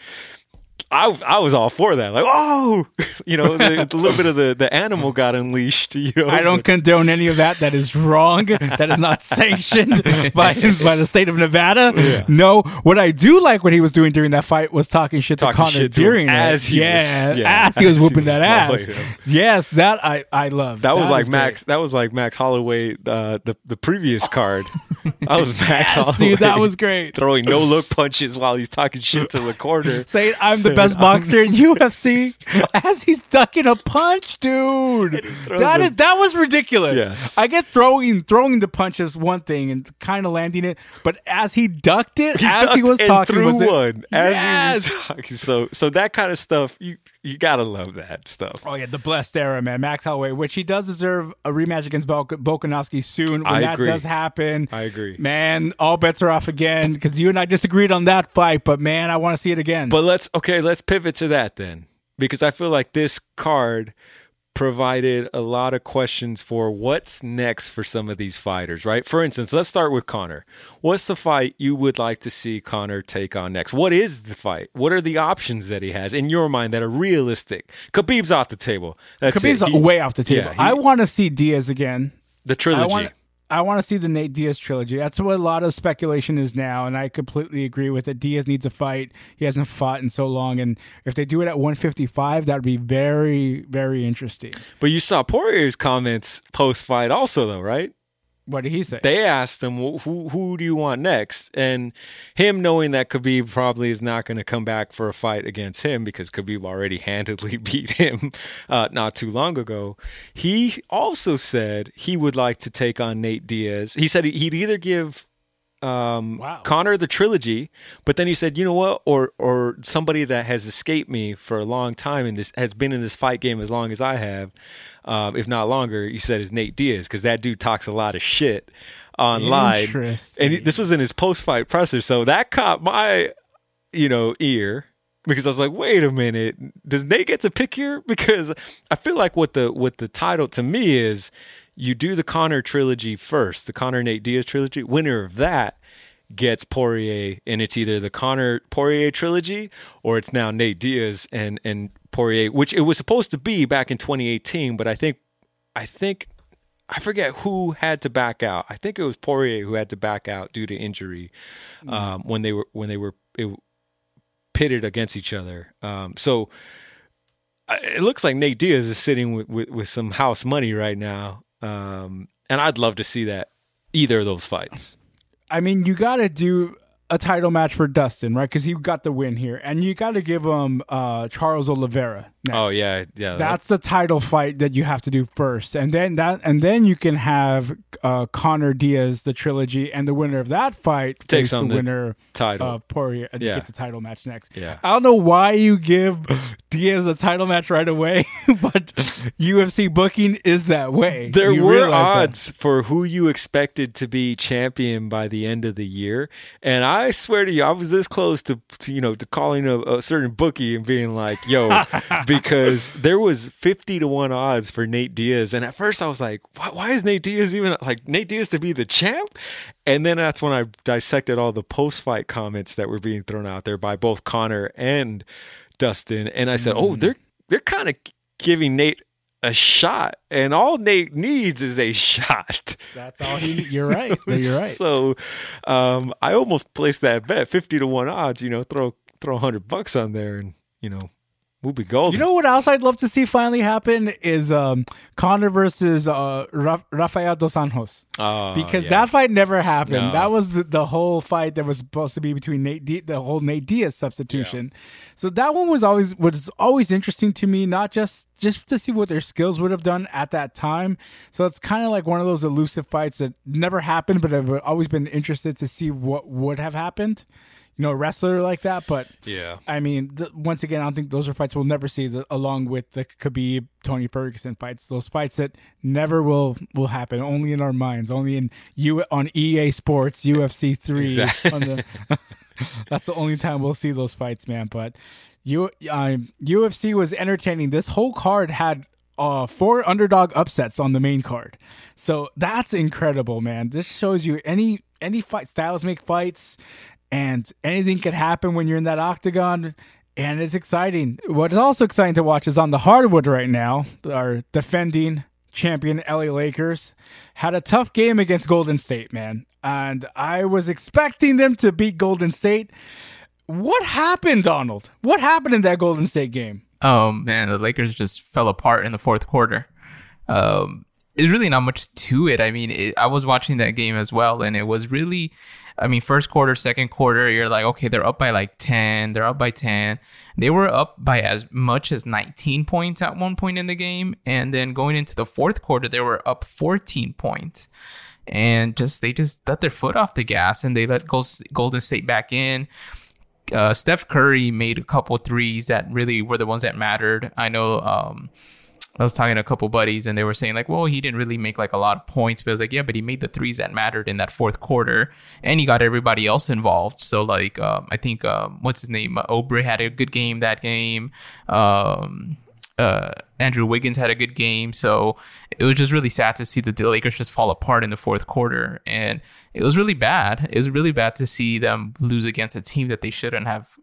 [SPEAKER 2] I, I was all for that. Like, oh, you know, the, the little bit of the, the animal got unleashed. You know,
[SPEAKER 3] I don't condone any of that. That is wrong. that is not sanctioned by by the state of Nevada. No, what I do like what he was doing during that fight was talking shit to
[SPEAKER 2] Talking
[SPEAKER 3] Conor
[SPEAKER 2] shit to him
[SPEAKER 3] during
[SPEAKER 2] as
[SPEAKER 3] it.
[SPEAKER 2] he was-
[SPEAKER 3] yeah,
[SPEAKER 2] yeah,
[SPEAKER 3] as he was
[SPEAKER 2] as he
[SPEAKER 3] whooping
[SPEAKER 2] was
[SPEAKER 3] that ass. Yes, that I I love.
[SPEAKER 2] That was like Max. That was like Max Holloway. Uh, the the previous card. That was Max
[SPEAKER 3] Yes,
[SPEAKER 2] Holloway.
[SPEAKER 3] dude, that was great.
[SPEAKER 2] Throwing no look punches while he's talking shit to the corner.
[SPEAKER 3] Saying I'm the best boxer in UFC as he's ducking a punch, dude. That is that was ridiculous.
[SPEAKER 2] Yes.
[SPEAKER 3] I get throwing throwing the punches one thing and kind of landing it, but as he ducked it,
[SPEAKER 2] He
[SPEAKER 3] as he was talking,
[SPEAKER 2] threw
[SPEAKER 3] was it-
[SPEAKER 2] one as he
[SPEAKER 3] yes.
[SPEAKER 2] was talking. So so that kind of stuff you you gotta love that stuff.
[SPEAKER 3] Oh yeah, the blessed era, man. Max Holloway, which he does deserve a rematch against Volk- Volkanovski soon. When
[SPEAKER 2] I
[SPEAKER 3] that
[SPEAKER 2] agree.
[SPEAKER 3] does happen,
[SPEAKER 2] I agree.
[SPEAKER 3] Man, all bets are off again because you and I disagreed on that fight, but man, I want to see it again.
[SPEAKER 2] But let's okay, let's pivot to that then, because I feel like this card provided a lot of questions for what's next for some of these fighters, right? For instance, let's start with Conor. What's the fight you would like to see Conor take on next? What is the fight? What are the options that he has in your mind that are realistic? Khabib's off the table. That's
[SPEAKER 3] Khabib's.
[SPEAKER 2] He-
[SPEAKER 3] way off the table.
[SPEAKER 2] yeah, he-
[SPEAKER 3] I want to see Diaz again.
[SPEAKER 2] the trilogy.
[SPEAKER 3] I want I want to see the Nate Diaz trilogy. That's what a lot of speculation is now, and I completely agree with it. Diaz needs a fight. He hasn't fought in so long, and if they do it at 155, that would be very, very interesting.
[SPEAKER 2] but you saw Poirier's comments post fight also though, right?
[SPEAKER 3] What did he say?
[SPEAKER 2] they asked him "Wh- who who do you want next and him knowing that Khabib probably is not going to come back for a fight against him because Khabib already handedly beat him uh, not too long ago he also said he would like to take on Nate Diaz he said he'd either give um,
[SPEAKER 3] Wow.
[SPEAKER 2] Conor the trilogy, but then he said, you know what, or or somebody that has escaped me for a long time and this has been in this fight game as long as I have, um, if not longer. you said is Nate Diaz because that dude talks a lot of shit online, and he, this was in his post fight presser, so that caught my you know ear because I was like, wait a minute, does Nate get to pick here? Because I feel like what the what the title to me is, you do the Conor trilogy first, the Conor Nate Diaz trilogy. Winner of that gets Poirier, and it's either the Conor Poirier trilogy or it's now Nate Diaz and and Poirier, which it was supposed to be back in 2018, but I think I think. I forget who had to back out. I think it was Poirier who had to back out due to injury um, when they were when they were it, pitted against each other. Um, so it looks like Nate Diaz is sitting with, with, with some house money right now, um, and I'd love to see that either of those fights.
[SPEAKER 3] I mean, you got to do a title match for Dustin, right? Because he got the win here, and you got to give him uh, Charles Oliveira. Next.
[SPEAKER 2] Oh yeah, yeah.
[SPEAKER 3] That's the title fight that you have to do first, and then that, and then you can have uh, Conor Diaz, the trilogy, and the winner of that fight
[SPEAKER 2] Takes
[SPEAKER 3] the winner
[SPEAKER 2] title.
[SPEAKER 3] of Poirier and
[SPEAKER 2] Yeah.
[SPEAKER 3] get the title match next.
[SPEAKER 2] Yeah.
[SPEAKER 3] I don't know why you give Diaz a title match right away, but UFC booking is that way.
[SPEAKER 2] There
[SPEAKER 3] You
[SPEAKER 2] were
[SPEAKER 3] realize that.
[SPEAKER 2] odds for who you expected to be champion by the end of the year, and I swear to you, I was this close to, to you know to calling a, a certain bookie and being like, "Yo," because there was fifty to one odds for Nate Diaz, and at first I was like, "Why, why is Nate Diaz even like Nate Diaz to be the champ?" And then that's when I dissected all the post-fight comments that were being thrown out there by both Conor and Dustin, and I said, "Oh, they're they're kind of giving Nate." A shot, and all Nate needs is a shot.
[SPEAKER 3] That's all he. You're right. You're right.
[SPEAKER 2] So, um, I almost placed that bet, fifty to one odds. You know, throw throw hundred bucks on there, and you know, be golden.
[SPEAKER 3] You know what else I'd love to see finally happen is um, Conor versus uh, Ra- Rafael dos Anjos.
[SPEAKER 2] Oh,
[SPEAKER 3] because
[SPEAKER 2] yeah.
[SPEAKER 3] that fight never happened.
[SPEAKER 2] No.
[SPEAKER 3] That was the, the whole fight that was supposed to be between Nate, Di- the whole Nate Diaz substitution. So that one was always was always interesting to me, not just just to see what their skills would have done at that time. So it's kind of like one of those elusive fights that never happened, but I've always been interested to see what would have happened. You know, a wrestler like that. But
[SPEAKER 2] Yeah.
[SPEAKER 3] I mean, th- once again, I don't think those are fights we'll never see the, along with the Khabib, Tony Ferguson fights. Those fights that never will will happen, only in our minds, only in you on EA Sports, UFC three. On the, that's the only time we'll see those fights, man. But you, um, UFC was entertaining. This whole card had uh, four underdog upsets on the main card, so that's incredible, man. This shows you any any fight styles make fights, and anything could happen when you're in that octagon. And it's exciting. What is also exciting to watch is on the hardwood right now. Our defending champion LA Lakers had a tough game against Golden State, man. And I was expecting them to beat Golden State. What happened, Donald? What happened in that Golden State game?
[SPEAKER 1] Oh man, the Lakers just fell apart in the fourth quarter. Um, there's really not much to it. I mean, it, I was watching that game as well, and it was really, I mean, first quarter, second quarter, you're like, okay, they're up by like 10, they're up by 10. They were up by as much as 19 points at one point in the game. And then going into the fourth quarter, they were up 14 points. And just, they just let their foot off the gas and they let Golden State back in uh, Steph Curry made a couple threes that really were the ones that mattered. I know um, I was talking to a couple buddies and they were saying like, well, he didn't really make like a lot of points, but I was like, yeah, but he made the threes that mattered in that fourth quarter, and he got everybody else involved. So like, um, I think um, what's his name, uh, had a good game that game. Um, uh, Andrew Wiggins had a good game, so it was just really sad to see the Lakers just fall apart in the fourth quarter, and it was really bad. It was really bad to see them lose against a team that they shouldn't have,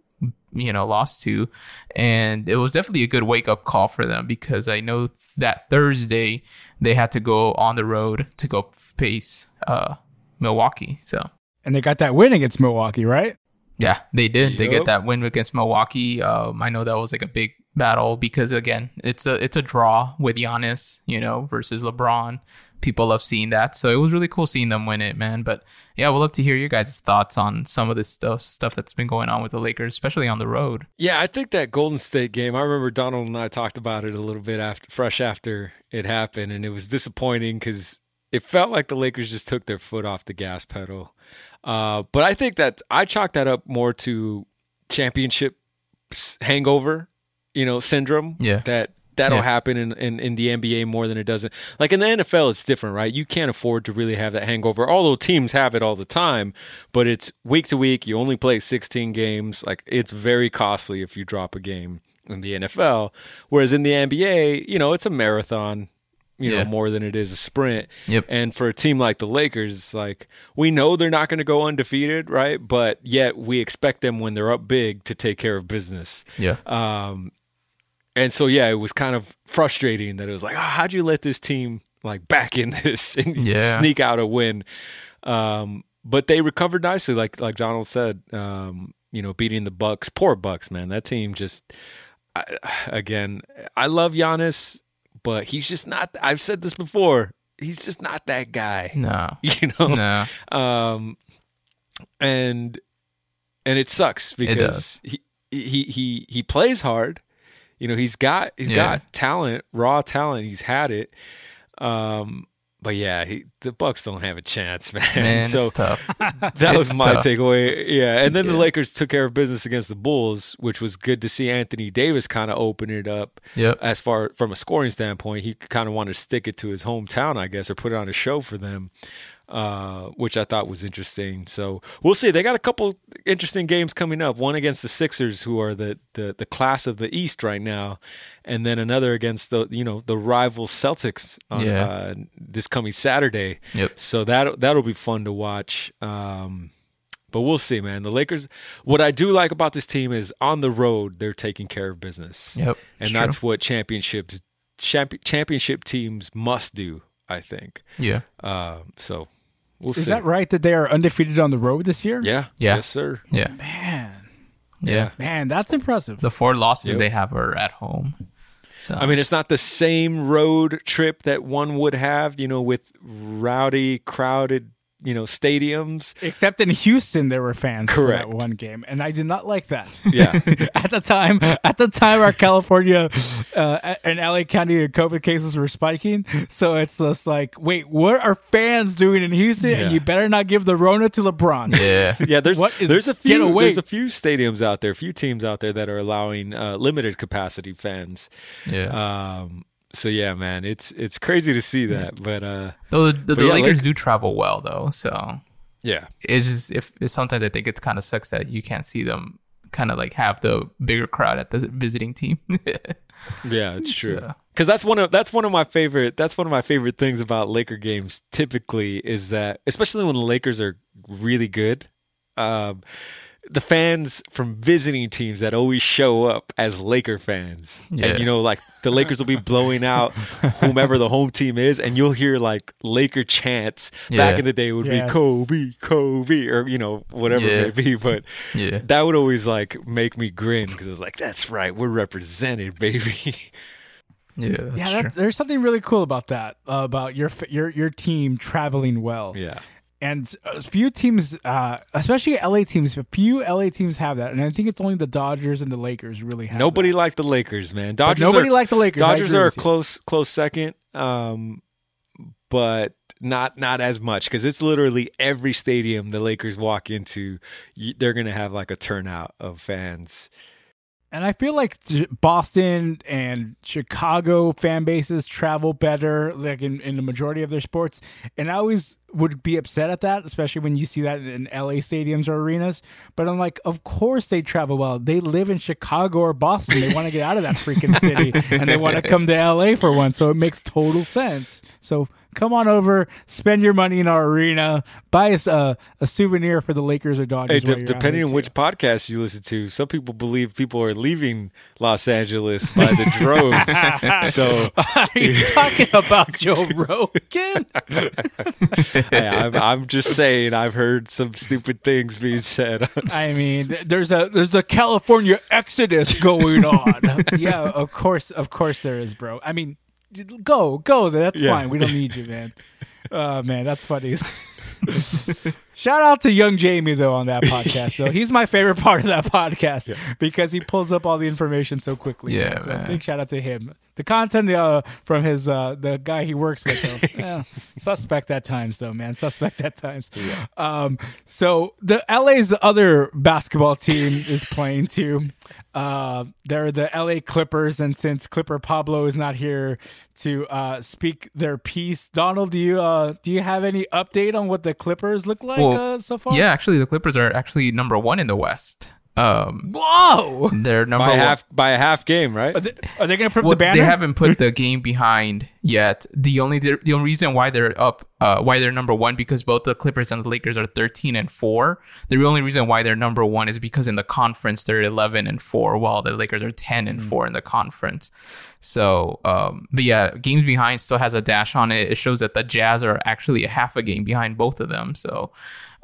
[SPEAKER 1] you know, lost to, and it was definitely a good wake up call for them because I know that Thursday they had to go on the road to go face uh, Milwaukee, so.
[SPEAKER 3] And they got that win against Milwaukee, right?
[SPEAKER 1] Yeah, they did. They get that win against Milwaukee. Um, I know that was like a big battle because again, it's a it's a draw with Giannis, you know, versus LeBron. People love seeing that, so it was really cool seeing them win it, man. But yeah, we'd love to hear your guys' thoughts on some of this stuff stuff that's been going on with the Lakers, especially on the road.
[SPEAKER 2] Yeah, I think that Golden State game. I remember Donald and I talked about it a little bit after, fresh after it happened, and it was disappointing because it felt like the Lakers just took their foot off the gas pedal. Uh, but I think that I chalk that up more to championship hangover, you know, syndrome.
[SPEAKER 1] Yeah.
[SPEAKER 2] that that'll
[SPEAKER 1] Yeah.
[SPEAKER 2] happen in, in in the NBA more than it doesn't. Like in the NFL, it's different, right? You can't afford to really have that hangover. Although teams have it all the time, but it's week to week. You only play 16 games. Like it's very costly if you drop a game in the NFL. Whereas in the NBA, you know, it's a marathon. You
[SPEAKER 1] Yeah.
[SPEAKER 2] know, more than it is a sprint.
[SPEAKER 1] Yep.
[SPEAKER 2] And for a team like the Lakers, it's like we know they're not going to go undefeated, right? But yet we expect them when they're up big to take care of business.
[SPEAKER 1] Yeah,
[SPEAKER 2] Um, and so yeah, it was kind of frustrating that it was like, oh, how'd you let this team like back in this and
[SPEAKER 1] Yeah.
[SPEAKER 2] sneak out a win? Um, but they recovered nicely, like like Donald said. Um, you know, beating the Bucks. Poor Bucks, man. That team just I, again. I love Giannis, but he's just not. I've said this before. He's just not that guy.
[SPEAKER 1] no,
[SPEAKER 2] You know.
[SPEAKER 1] no,
[SPEAKER 2] Um, and and it sucks because
[SPEAKER 1] does.
[SPEAKER 2] he he he he plays hard. You know, he's got he's
[SPEAKER 1] Yeah.
[SPEAKER 2] got talent, raw talent. He's had it. Um, but yeah, he, the Bucks don't have a chance, man.
[SPEAKER 1] man,
[SPEAKER 2] so
[SPEAKER 1] tough.
[SPEAKER 2] that was my
[SPEAKER 1] tough.
[SPEAKER 2] takeaway. Yeah, and then the Lakers took care of business against the Bulls, which was good to see Anthony Davis kind of open it up
[SPEAKER 1] Yep.
[SPEAKER 2] as far from a scoring standpoint, he kind of wanted to stick it to his hometown, I guess, or put it on a show for them, uh, which I thought was interesting. So we'll see. They got a couple interesting games coming up. One against the Sixers, who are the the, the class of the East right now, and then another against the you know the rival Celtics on
[SPEAKER 1] Yeah.
[SPEAKER 2] uh, this coming Saturday.
[SPEAKER 1] Yep.
[SPEAKER 2] So that that'll be fun to watch. Um, but we'll see, man. The Lakers. What I do like about this team is on the road they're taking care of business
[SPEAKER 1] Yep.
[SPEAKER 2] and that's
[SPEAKER 1] true.
[SPEAKER 2] what championships champ, championship teams must do. I think.
[SPEAKER 1] yeah.
[SPEAKER 2] Um, so we'll
[SPEAKER 3] Is
[SPEAKER 2] see.
[SPEAKER 3] that right that they are undefeated on the road this year?
[SPEAKER 2] Yeah.
[SPEAKER 1] Yeah.
[SPEAKER 2] Yes, sir.
[SPEAKER 1] Yeah.
[SPEAKER 3] Man,
[SPEAKER 1] Yeah.
[SPEAKER 3] man, that's impressive.
[SPEAKER 1] The four losses
[SPEAKER 2] Yep.
[SPEAKER 1] they have are at home. So
[SPEAKER 2] I mean, it's not the same road trip that one would have, you know, with rowdy, crowded you know stadiums.
[SPEAKER 3] Except in Houston, there were fans
[SPEAKER 2] Correct.
[SPEAKER 3] for that one game, and I did not like that.
[SPEAKER 2] Yeah.
[SPEAKER 3] at the time, at the time, our California uh, and LA County COVID cases were spiking. So it's just like, wait, what are fans doing in Houston? And you better not give the Rona to LeBron.
[SPEAKER 1] Yeah.
[SPEAKER 2] Yeah, there's
[SPEAKER 3] What is-
[SPEAKER 2] there's a few there's a few stadiums out there, a few teams out there that are allowing uh, limited capacity fans.
[SPEAKER 1] Yeah.
[SPEAKER 2] Um, so yeah, man, it's it's crazy to see that, but uh,
[SPEAKER 1] Though the, the
[SPEAKER 2] yeah,
[SPEAKER 1] Lakers
[SPEAKER 2] Lak-
[SPEAKER 1] do travel well though, so
[SPEAKER 2] yeah,
[SPEAKER 1] it's just if, if sometimes I think it kind of sucks that you can't see them kind of like have the bigger crowd at the visiting team.
[SPEAKER 2] yeah, it's true.
[SPEAKER 1] So-
[SPEAKER 2] Because that's one of that's one of my favorite that's one of my favorite things about Laker games. Typically, is that especially when the Lakers are really good, um, the fans from visiting teams that always show up as Laker fans,
[SPEAKER 1] Yeah.
[SPEAKER 2] and you know, like the Lakers will be blowing out whomever the home team is, and you'll hear like Laker chants. Back in the day, it would
[SPEAKER 3] Yes.
[SPEAKER 2] be Kobe, Kobe, or you know whatever
[SPEAKER 1] Yeah.
[SPEAKER 2] it may be, but.
[SPEAKER 1] yeah.
[SPEAKER 2] That would always like make me grin because I was like, "That's right, we're represented, baby."
[SPEAKER 1] Yeah. That's
[SPEAKER 3] Yeah,
[SPEAKER 1] true.
[SPEAKER 3] that, there's something really cool about that, uh, about your your your team traveling well.
[SPEAKER 2] yeah,
[SPEAKER 3] and a few teams, uh, especially LA teams, a few LA teams have that, and I think it's only the Dodgers and the Lakers really have.
[SPEAKER 2] Nobody
[SPEAKER 3] that.
[SPEAKER 2] liked the Lakers, man.
[SPEAKER 3] But
[SPEAKER 2] Dodgers
[SPEAKER 3] nobody
[SPEAKER 2] are,
[SPEAKER 3] liked the Lakers.
[SPEAKER 2] Dodgers are a
[SPEAKER 3] with you.
[SPEAKER 2] close close second, um, but not not as much because it's literally every stadium the Lakers walk into, they're gonna have like a turnout of fans.
[SPEAKER 3] And I feel like Boston and Chicago fan bases travel better, like in, in the majority of their sports. And I always would be upset at that, especially when you see that in LA stadiums or arenas. But I'm like, of course they travel well. They live in Chicago or Boston. They want to get out of that freaking city and they want to come to LA for one. So it makes total sense. So come on over, spend your money in our arena, buy us a, a souvenir for the Lakers or Dodgers.
[SPEAKER 2] de-
[SPEAKER 3] while
[SPEAKER 2] depending on which podcast you listen to, some people believe people are leaving Los Angeles by the droves. so
[SPEAKER 3] Are you talking about Joe Rogan?
[SPEAKER 2] hey, I'm, I'm just saying, I've heard some stupid things being said.
[SPEAKER 3] I mean, there's a there's the California exodus going on. yeah, of course, of course there is, bro. I mean, go, go. That's
[SPEAKER 2] Yeah.
[SPEAKER 3] fine. We don't need you, man. Oh man, that's funny. Shout out to young Jamie though on that podcast. So he's my favorite part of that podcast because he pulls up all the information so quickly.
[SPEAKER 1] Yeah,
[SPEAKER 3] So
[SPEAKER 1] man.
[SPEAKER 3] big shout out to him. The content uh, from his uh, the guy he works with though, eh, suspect at times though, man. Suspect at times. Um, so the LA's other basketball team is playing too. Uh, they're the LA Clippers, and since Clipper Pablo is not here to uh, speak their piece, Donald, do you uh, do you have any update on what the Clippers look like
[SPEAKER 1] Well,
[SPEAKER 3] uh, so far?
[SPEAKER 1] Yeah, actually, the Clippers are actually number one in the West. Um,
[SPEAKER 3] Whoa!
[SPEAKER 1] they're number
[SPEAKER 2] by
[SPEAKER 1] one.
[SPEAKER 2] half by a half game, right?
[SPEAKER 3] Are they, are they going to put
[SPEAKER 1] well,
[SPEAKER 3] the banner?
[SPEAKER 1] they haven't put the game behind yet. The only the, the only reason why they're up, uh, why they're number one, because both the Clippers and the Lakers are thirteen and four. The only reason why they're number one is because in the conference they're eleven and four, while the Lakers are ten and four in the conference. So, um, but yeah, games behind still has a dash on it. It shows that the Jazz are actually a half a game behind both of them. So,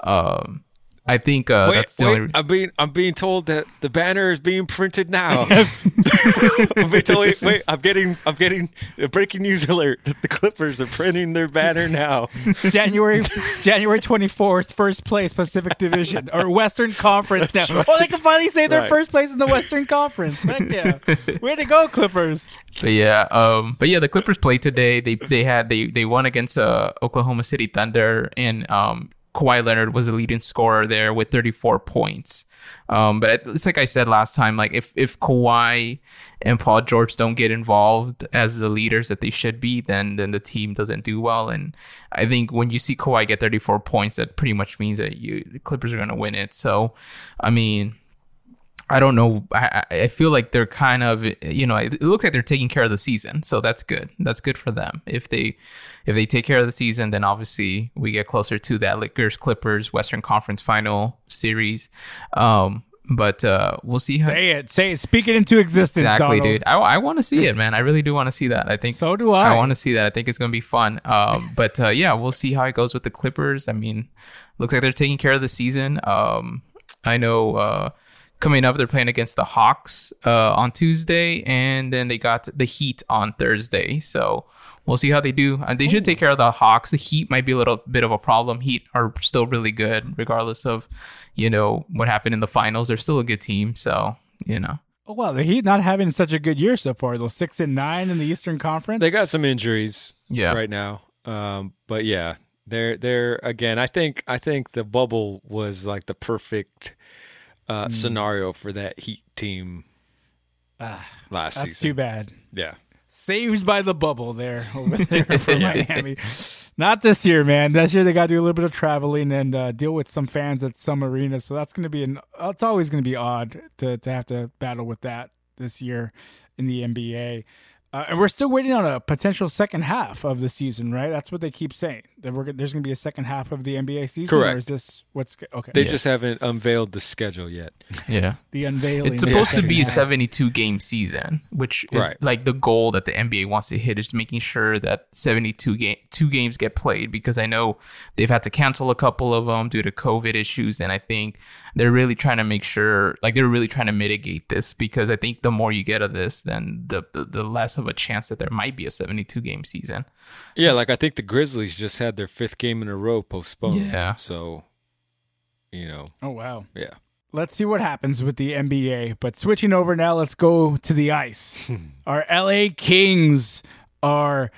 [SPEAKER 1] um, I think uh,
[SPEAKER 2] Wait,
[SPEAKER 1] that's the
[SPEAKER 2] wait,
[SPEAKER 1] only.
[SPEAKER 2] I'm being I'm being told that the banner is being printed now. I'm being told, wait, wait, I'm getting I'm getting a breaking news alert that the Clippers are printing their banner now.
[SPEAKER 3] January January 24th, first place Pacific Division or Western Conference now. Oh, they can finally say they're
[SPEAKER 2] Right.
[SPEAKER 3] first place in the Western Conference. Heck yeah. Way to go, Clippers.
[SPEAKER 1] But yeah, um, but yeah, the Clippers played today. They they had they they won against uh, Oklahoma City Thunder, and um, Kawhi Leonard was the leading scorer there with 34 points. Um, but it's like I said last time, like if if Kawhi and Paul George don't get involved as the leaders that they should be, then then the team doesn't do well. And I think when you see Kawhi get 34 points, that pretty much means that you the Clippers are going to win it. So, I mean. I don't know. I, I feel like they're kind of, you know, it looks like they're taking care of the season, so that's good. That's good for them. If they, if they take care of the season, then obviously we get closer to that Lakers Clippers Western Conference Final series. Um, but uh, we'll see how.
[SPEAKER 3] Say it. Say it. Speak it into existence,
[SPEAKER 1] Exactly,
[SPEAKER 3] Donald.
[SPEAKER 1] dude. I, I want to see it, man. I really do want to see that. I think
[SPEAKER 3] So do I.
[SPEAKER 1] I want to see that. I think it's going to be fun. Um, but uh, yeah, we'll see how it goes with the Clippers. I mean, looks like they're taking care of the season. Um, I know uh, coming up, they're playing against the Hawks uh, on Tuesday, and then they got the Heat on Thursday. So we'll see how they do. And they should take care of the Hawks. The Heat might be a little bit of a problem. Heat are still really good, regardless of you know what happened in the finals. They're still a good team. So you know.
[SPEAKER 3] Oh well, the Heat not having such a good year so far. Those six and nine in the Eastern Conference.
[SPEAKER 2] They got some injuries
[SPEAKER 1] Yeah.
[SPEAKER 2] right now. Um, but yeah, they're they're again. I think I think the bubble was like the perfect uh,
[SPEAKER 3] Hmm.
[SPEAKER 2] scenario for that Heat team
[SPEAKER 3] Ah,
[SPEAKER 2] last
[SPEAKER 3] that's
[SPEAKER 2] season.
[SPEAKER 3] too bad.
[SPEAKER 2] Yeah,
[SPEAKER 3] Saved by the bubble there over there for Miami. Not this year, man. This year they got to do a little bit of traveling and uh, deal with some fans at some arenas. So that's going to be an. It's always going to be odd to to have to battle with that this year in the NBA. Uh, and we're still waiting on a potential second half of the season, right? That's what they keep saying. That we're, there's going to be a second half of the NBA season. Or
[SPEAKER 2] Correct.
[SPEAKER 3] is this what's okay?
[SPEAKER 2] they
[SPEAKER 1] Yeah.
[SPEAKER 2] just haven't unveiled the schedule yet.
[SPEAKER 1] Yeah.
[SPEAKER 3] the unveiling.
[SPEAKER 1] It's supposed to
[SPEAKER 3] second
[SPEAKER 1] be a 72 game season, which is
[SPEAKER 2] Right.
[SPEAKER 1] like the goal that the NBA wants to hit is making sure that 72 game two games get played because I know they've had to cancel a couple of them due to COVID issues and I think they're really trying to make sure like they're really trying to mitigate this because I think the more you get of this then the the, the less of a chance that there might be a 72 game season.
[SPEAKER 2] Yeah, like I think the Grizzlies just had their fifth game in a row postponed.
[SPEAKER 1] Yeah.
[SPEAKER 2] So, you know,
[SPEAKER 3] Oh wow.
[SPEAKER 2] yeah.
[SPEAKER 3] Let's see what happens with the NBA. But switching over now, let's go to the ice. Our LA Kings are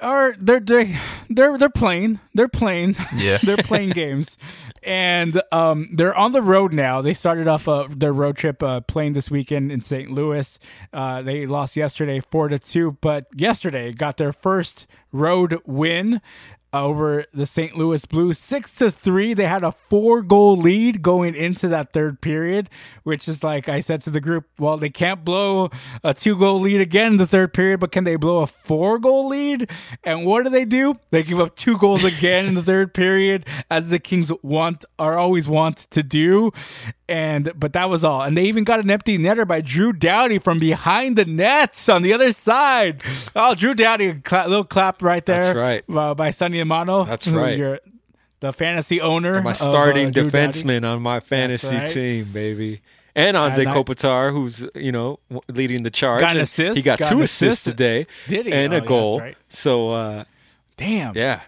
[SPEAKER 3] are they're they're they're, they're playing. They're playing.
[SPEAKER 1] Yeah.
[SPEAKER 3] they're playing games, and um, they're on the road now. They started off uh, their road trip uh, playing this weekend in St. Louis. Uh, they lost yesterday four to two, but yesterday got their first road win over the St. Louis Blues, six to three. They had a four goal lead going into that third period, which is like I said to the group. Well, they can't blow a two goal lead again in the third period, but can they blow a four goal lead? And what do they do? They give up two goals again in the third period, as the Kings want are always want to do. And but that was all. And they even got an empty netter by Drew Doughty from behind the nets on the other side. Oh, Drew Doughty, a cla- little clap right there.
[SPEAKER 2] That's right.
[SPEAKER 3] uh, by Sonny Amano.
[SPEAKER 2] That's right.
[SPEAKER 3] You're the fantasy owner.
[SPEAKER 2] My
[SPEAKER 3] of,
[SPEAKER 2] starting
[SPEAKER 3] uh, Drew Doughty.
[SPEAKER 2] defenseman on my fantasy
[SPEAKER 3] right.
[SPEAKER 2] team, baby. And Andre
[SPEAKER 3] And I-
[SPEAKER 2] Kopitar, who's you know leading the charge.
[SPEAKER 3] Got an assist,
[SPEAKER 2] He got,
[SPEAKER 3] got
[SPEAKER 2] two assists
[SPEAKER 3] assist.
[SPEAKER 2] today,
[SPEAKER 3] Did he?
[SPEAKER 2] and
[SPEAKER 3] Oh,
[SPEAKER 2] a
[SPEAKER 3] yeah,
[SPEAKER 2] goal.
[SPEAKER 3] that's right.
[SPEAKER 2] So uh,
[SPEAKER 3] Damn.
[SPEAKER 2] yeah,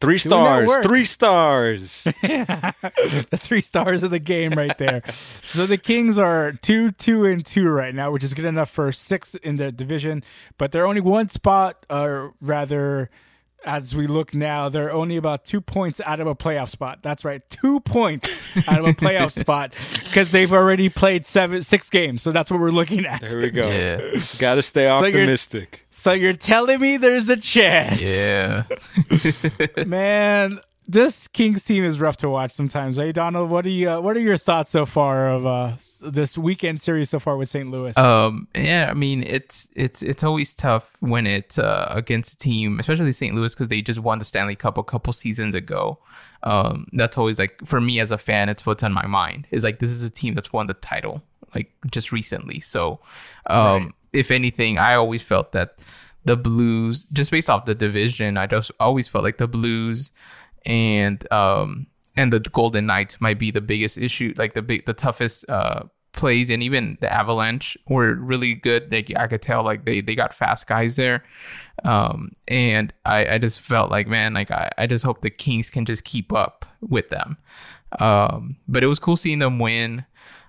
[SPEAKER 2] three stars. Three stars.
[SPEAKER 3] the three stars of the game right there. so the Kings are two, two, and two right now, which is good enough for sixth in the division. But they're only one spot, or rather, as we look now, they're only about two points out of a playoff spot. That's right, two points out of a playoff spot because they've already played seven, six games. So that's what we're looking at.
[SPEAKER 2] there we go.
[SPEAKER 1] Yeah.
[SPEAKER 2] Got to stay
[SPEAKER 3] So you're-
[SPEAKER 2] optimistic.
[SPEAKER 3] So you're telling me there's a chance?
[SPEAKER 1] Yeah.
[SPEAKER 3] Man, this Kings team is rough to watch sometimes. Hey, Donald, what are you? Uh, what are your thoughts so far of uh, this weekend series so far with St. Louis?
[SPEAKER 1] Um, yeah, I mean it's it's it's always tough when it's uh, against a team, especially St. Louis, because they just won the Stanley Cup a couple seasons ago. Um, that's always like for me as a fan, it's what's on my mind. Is like this is a team that's won the title like just recently. So, um, if anything, I always felt that the Blues, just based off the division, I just always felt like the Blues and um and the Golden Knights might be the biggest issue, like the big, the toughest uh plays, and even the Avalanche were really good. Like I could tell, like they they got fast guys there, um, and I I just felt like man, like I I just hope the Kings can just keep up with them. Um, but it was cool seeing them win.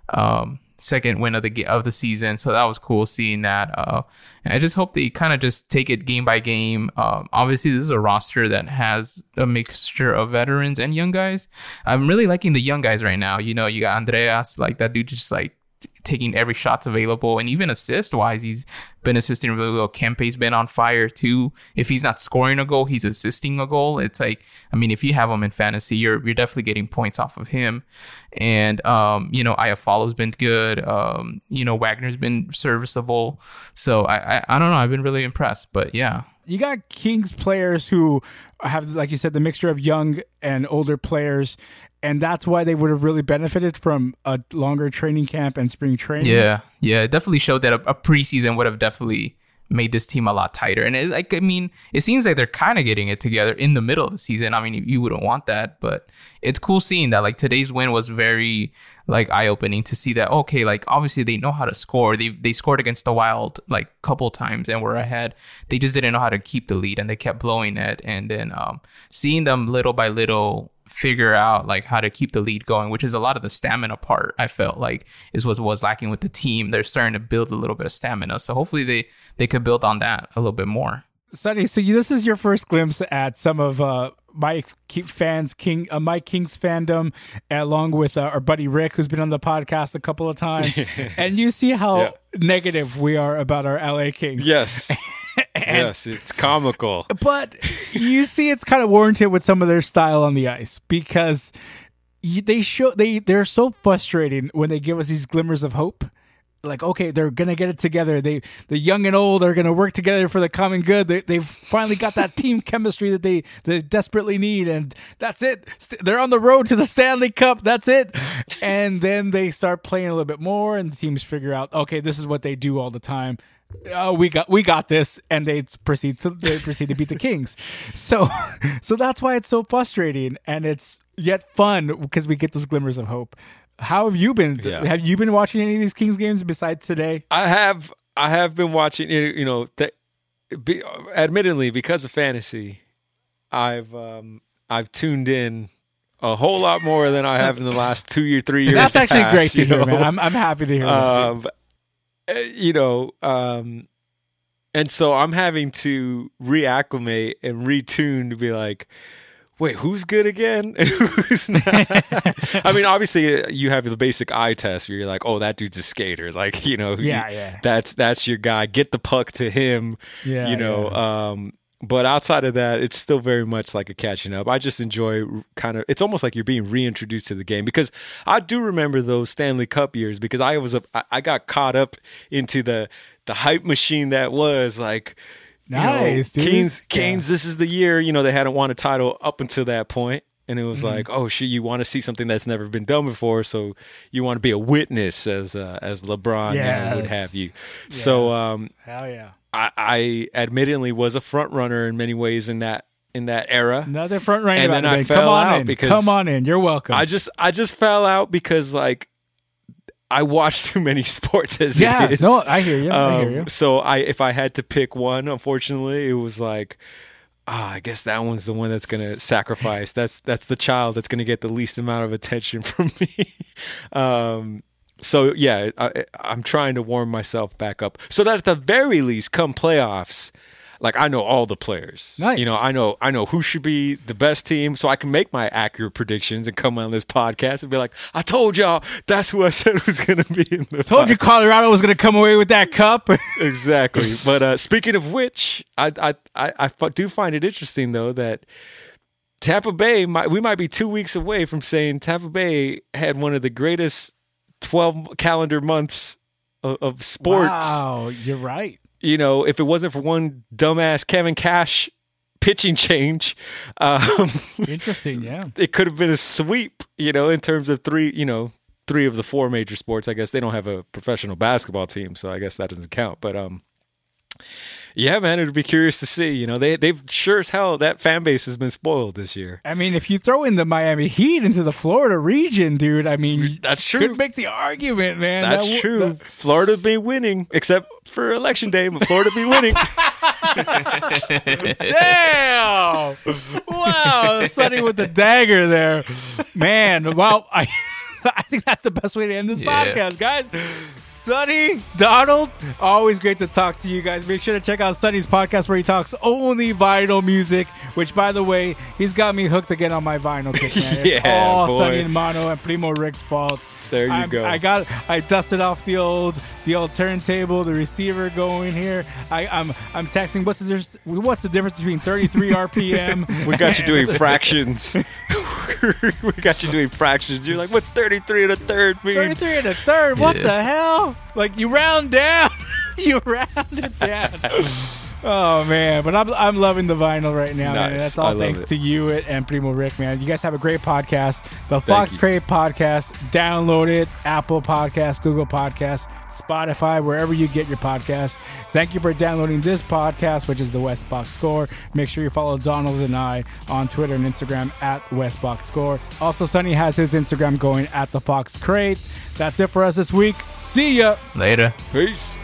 [SPEAKER 1] Um, second win of the of the season, so that was cool seeing that. Uh, and I just hope they kind of just take it game by game. Um, obviously, this is a roster that has a mixture of veterans and young guys. I'm really liking the young guys right now. You know, you got Andreas, like that dude, just like taking every shot's available, and even assist wise, he's been assisting really well. Kempe's been on fire too. If he's not scoring a goal, he's assisting a goal. It's like, I mean, if you have him in fantasy, you're you're definitely getting points off of him. And um, you know, Iafallo's been good. Um, you know, Wagner's been serviceable. So I, I I don't know. I've been really impressed. But yeah,
[SPEAKER 3] you got Kings players who have, like you said, the mixture of young and older players, and that's why they would have really benefited from a longer training camp and spring training.
[SPEAKER 1] Yeah, yeah, it definitely showed that a, a preseason would have definitely made this team a lot tighter. And it, like, I mean, it seems like they're kind of getting it together in the middle of the season. I mean, you, wouldn't want that, but it's cool seeing that. Like today's win was very like eye opening to see that. Okay, like obviously they know how to score. They they scored against the Wild like couple times and were ahead. They just didn't know how to keep the lead and they kept blowing it. And then um, seeing them little by little figure out like how to keep the lead going, which is a lot of the stamina part. I felt like is what was lacking with the team. They're starting to build a little bit of stamina, so hopefully they they could build on that a little bit more.
[SPEAKER 3] Sonny, so you, this is your first glimpse at some of uh, my fans, King, uh, Mike King's fandom, along with uh, our buddy Rick, who's been on the podcast a couple of times, and you see how yeah. negative we are about our LA Kings.
[SPEAKER 2] Yes. yes, it's comical.
[SPEAKER 3] But you see, it's kind of warranted with some of their style on the ice because they show they they're so frustrating when they give us these glimmers of hope. Like okay they're gonna get it together. They the young and old are gonna work together for the common good. They, they've finally got that team chemistry that they they desperately need and that's it. They're on the road to the stanley cup. That's it. And then they start playing a little bit more and teams figure out okay this is what they do all the time oh we got we got this and they proceed to they proceed to beat the kings so so that's why it's so frustrating and it's yet fun because we get those glimmers of hope how have you been? Yeah. Have you been watching any of these Kings games besides today?
[SPEAKER 2] I have. I have been watching. You know, th- be, admittedly, because of fantasy, I've um, I've tuned in a whole lot more than I have in the last two year, three years.
[SPEAKER 3] That's actually past, great to hear, know? man. I'm I'm happy to hear. Um, that,
[SPEAKER 2] you know, um, and so I'm having to reacclimate and retune to be like, wait, who's good again? who's not? I mean, obviously, uh, you have the basic eye test where you're like, oh, that dude's a skater. Like, you know,
[SPEAKER 3] yeah, yeah.
[SPEAKER 2] That's that's your guy. Get the puck to him. Yeah, you know. Yeah. Um, but outside of that, it's still very much like a catching up. I just enjoy kind of. It's almost like you're being reintroduced to the game because I do remember those Stanley Cup years because I was a, I got caught up into the the hype machine that was like
[SPEAKER 3] Nice,
[SPEAKER 2] you know, yeah. this is the year. You know, they hadn't won a title up until that point, and it was mm-hmm. like, oh shit, you want to see something that's never been done before, so you want to be a witness as uh, as LeBron yes. would have you. Yes. So, um,
[SPEAKER 3] hell yeah,
[SPEAKER 2] I, I admittedly was a front runner in many ways in that in that era.
[SPEAKER 3] Another front runner, and then I fell Come on out in. because Come on in, you're welcome.
[SPEAKER 2] I just I just fell out because like I watch too many sports as
[SPEAKER 3] yeah,
[SPEAKER 2] it is.
[SPEAKER 3] no, I hear you. Um, I hear you.
[SPEAKER 2] So I, if I had to pick one, unfortunately, it was like, ah, I guess that one's the one that's gonna sacrifice. That's that's the child that's gonna get the least amount of attention from me. um, so yeah, I, I'm trying to warm myself back up so that at the very least, come playoffs, like I know all the players.
[SPEAKER 3] Nice.
[SPEAKER 2] You know, I know I know who should be the best team, so I can make my accurate predictions and come on this podcast and be like, "I told y'all that's who I said was going to be in the."
[SPEAKER 3] Told you Colorado was going to come away with that cup.
[SPEAKER 2] exactly. But uh, speaking of which, I, I I I do find it interesting though that. Tampa Bay, might, we might be two weeks away from saying Tampa Bay had one of the greatest 12 calendar months of, of sports.
[SPEAKER 3] Wow, you're right
[SPEAKER 2] you know, if it wasn't for one dumbass Kevin Cash pitching change, um,
[SPEAKER 3] interesting, yeah,
[SPEAKER 2] it could have been a sweep. You know, in terms of three, you know, three of the four major sports. I guess they don't have a professional basketball team, so I guess that doesn't count. But um, yeah, man, it'd be curious to see. You know, they they've sure as hell that fan base has been spoiled this year.
[SPEAKER 3] I mean, if you throw in the Miami Heat into the Florida region, dude, I mean, mm,
[SPEAKER 2] that's true.
[SPEAKER 3] Could make the argument, man.
[SPEAKER 2] That's that, true. That, Florida be winning, except for election day, but Florida be winning.
[SPEAKER 3] Damn! Wow, Sonny with the dagger there, man. Well, I. I think that's the best way to end this yeah. podcast, guys. Sonny, Donald, always great to talk to you guys. Make sure to check out Sonny's podcast where he talks only vinyl music, which, by the way, he's got me hooked again on my vinyl kick, man. It's yeah, all boy. Sonny and Mono and Primo Rick's fault.
[SPEAKER 2] There you
[SPEAKER 3] I'm,
[SPEAKER 2] go.
[SPEAKER 3] I got I dusted off the old the old turntable, the receiver going here. I, I'm I'm texting. What's the what's the difference between 33 RPM?
[SPEAKER 2] we got you doing fractions. we got you doing fractions. You're like, what's 33 and a third mean?
[SPEAKER 3] 33 and a third. What yeah. the hell? Like you round down. you round it down. Oh man, but I'm I'm loving the vinyl right now, man. That's all
[SPEAKER 2] love
[SPEAKER 3] thanks
[SPEAKER 2] it.
[SPEAKER 3] to you and Primo Rick, man. You guys have a great podcast, the
[SPEAKER 2] Thank
[SPEAKER 3] Fox
[SPEAKER 2] you.
[SPEAKER 3] Crate Podcast. Download it, Apple Podcast, Google Podcast, Spotify, wherever you get your podcast. Thank you for downloading this podcast, which is the West Box Score. Make sure you follow Donald and I on Twitter and Instagram at West Box Score. Also, Sonny has his Instagram going at the Fox Crate. That's it for us this week. See ya.
[SPEAKER 1] Later.
[SPEAKER 2] Peace.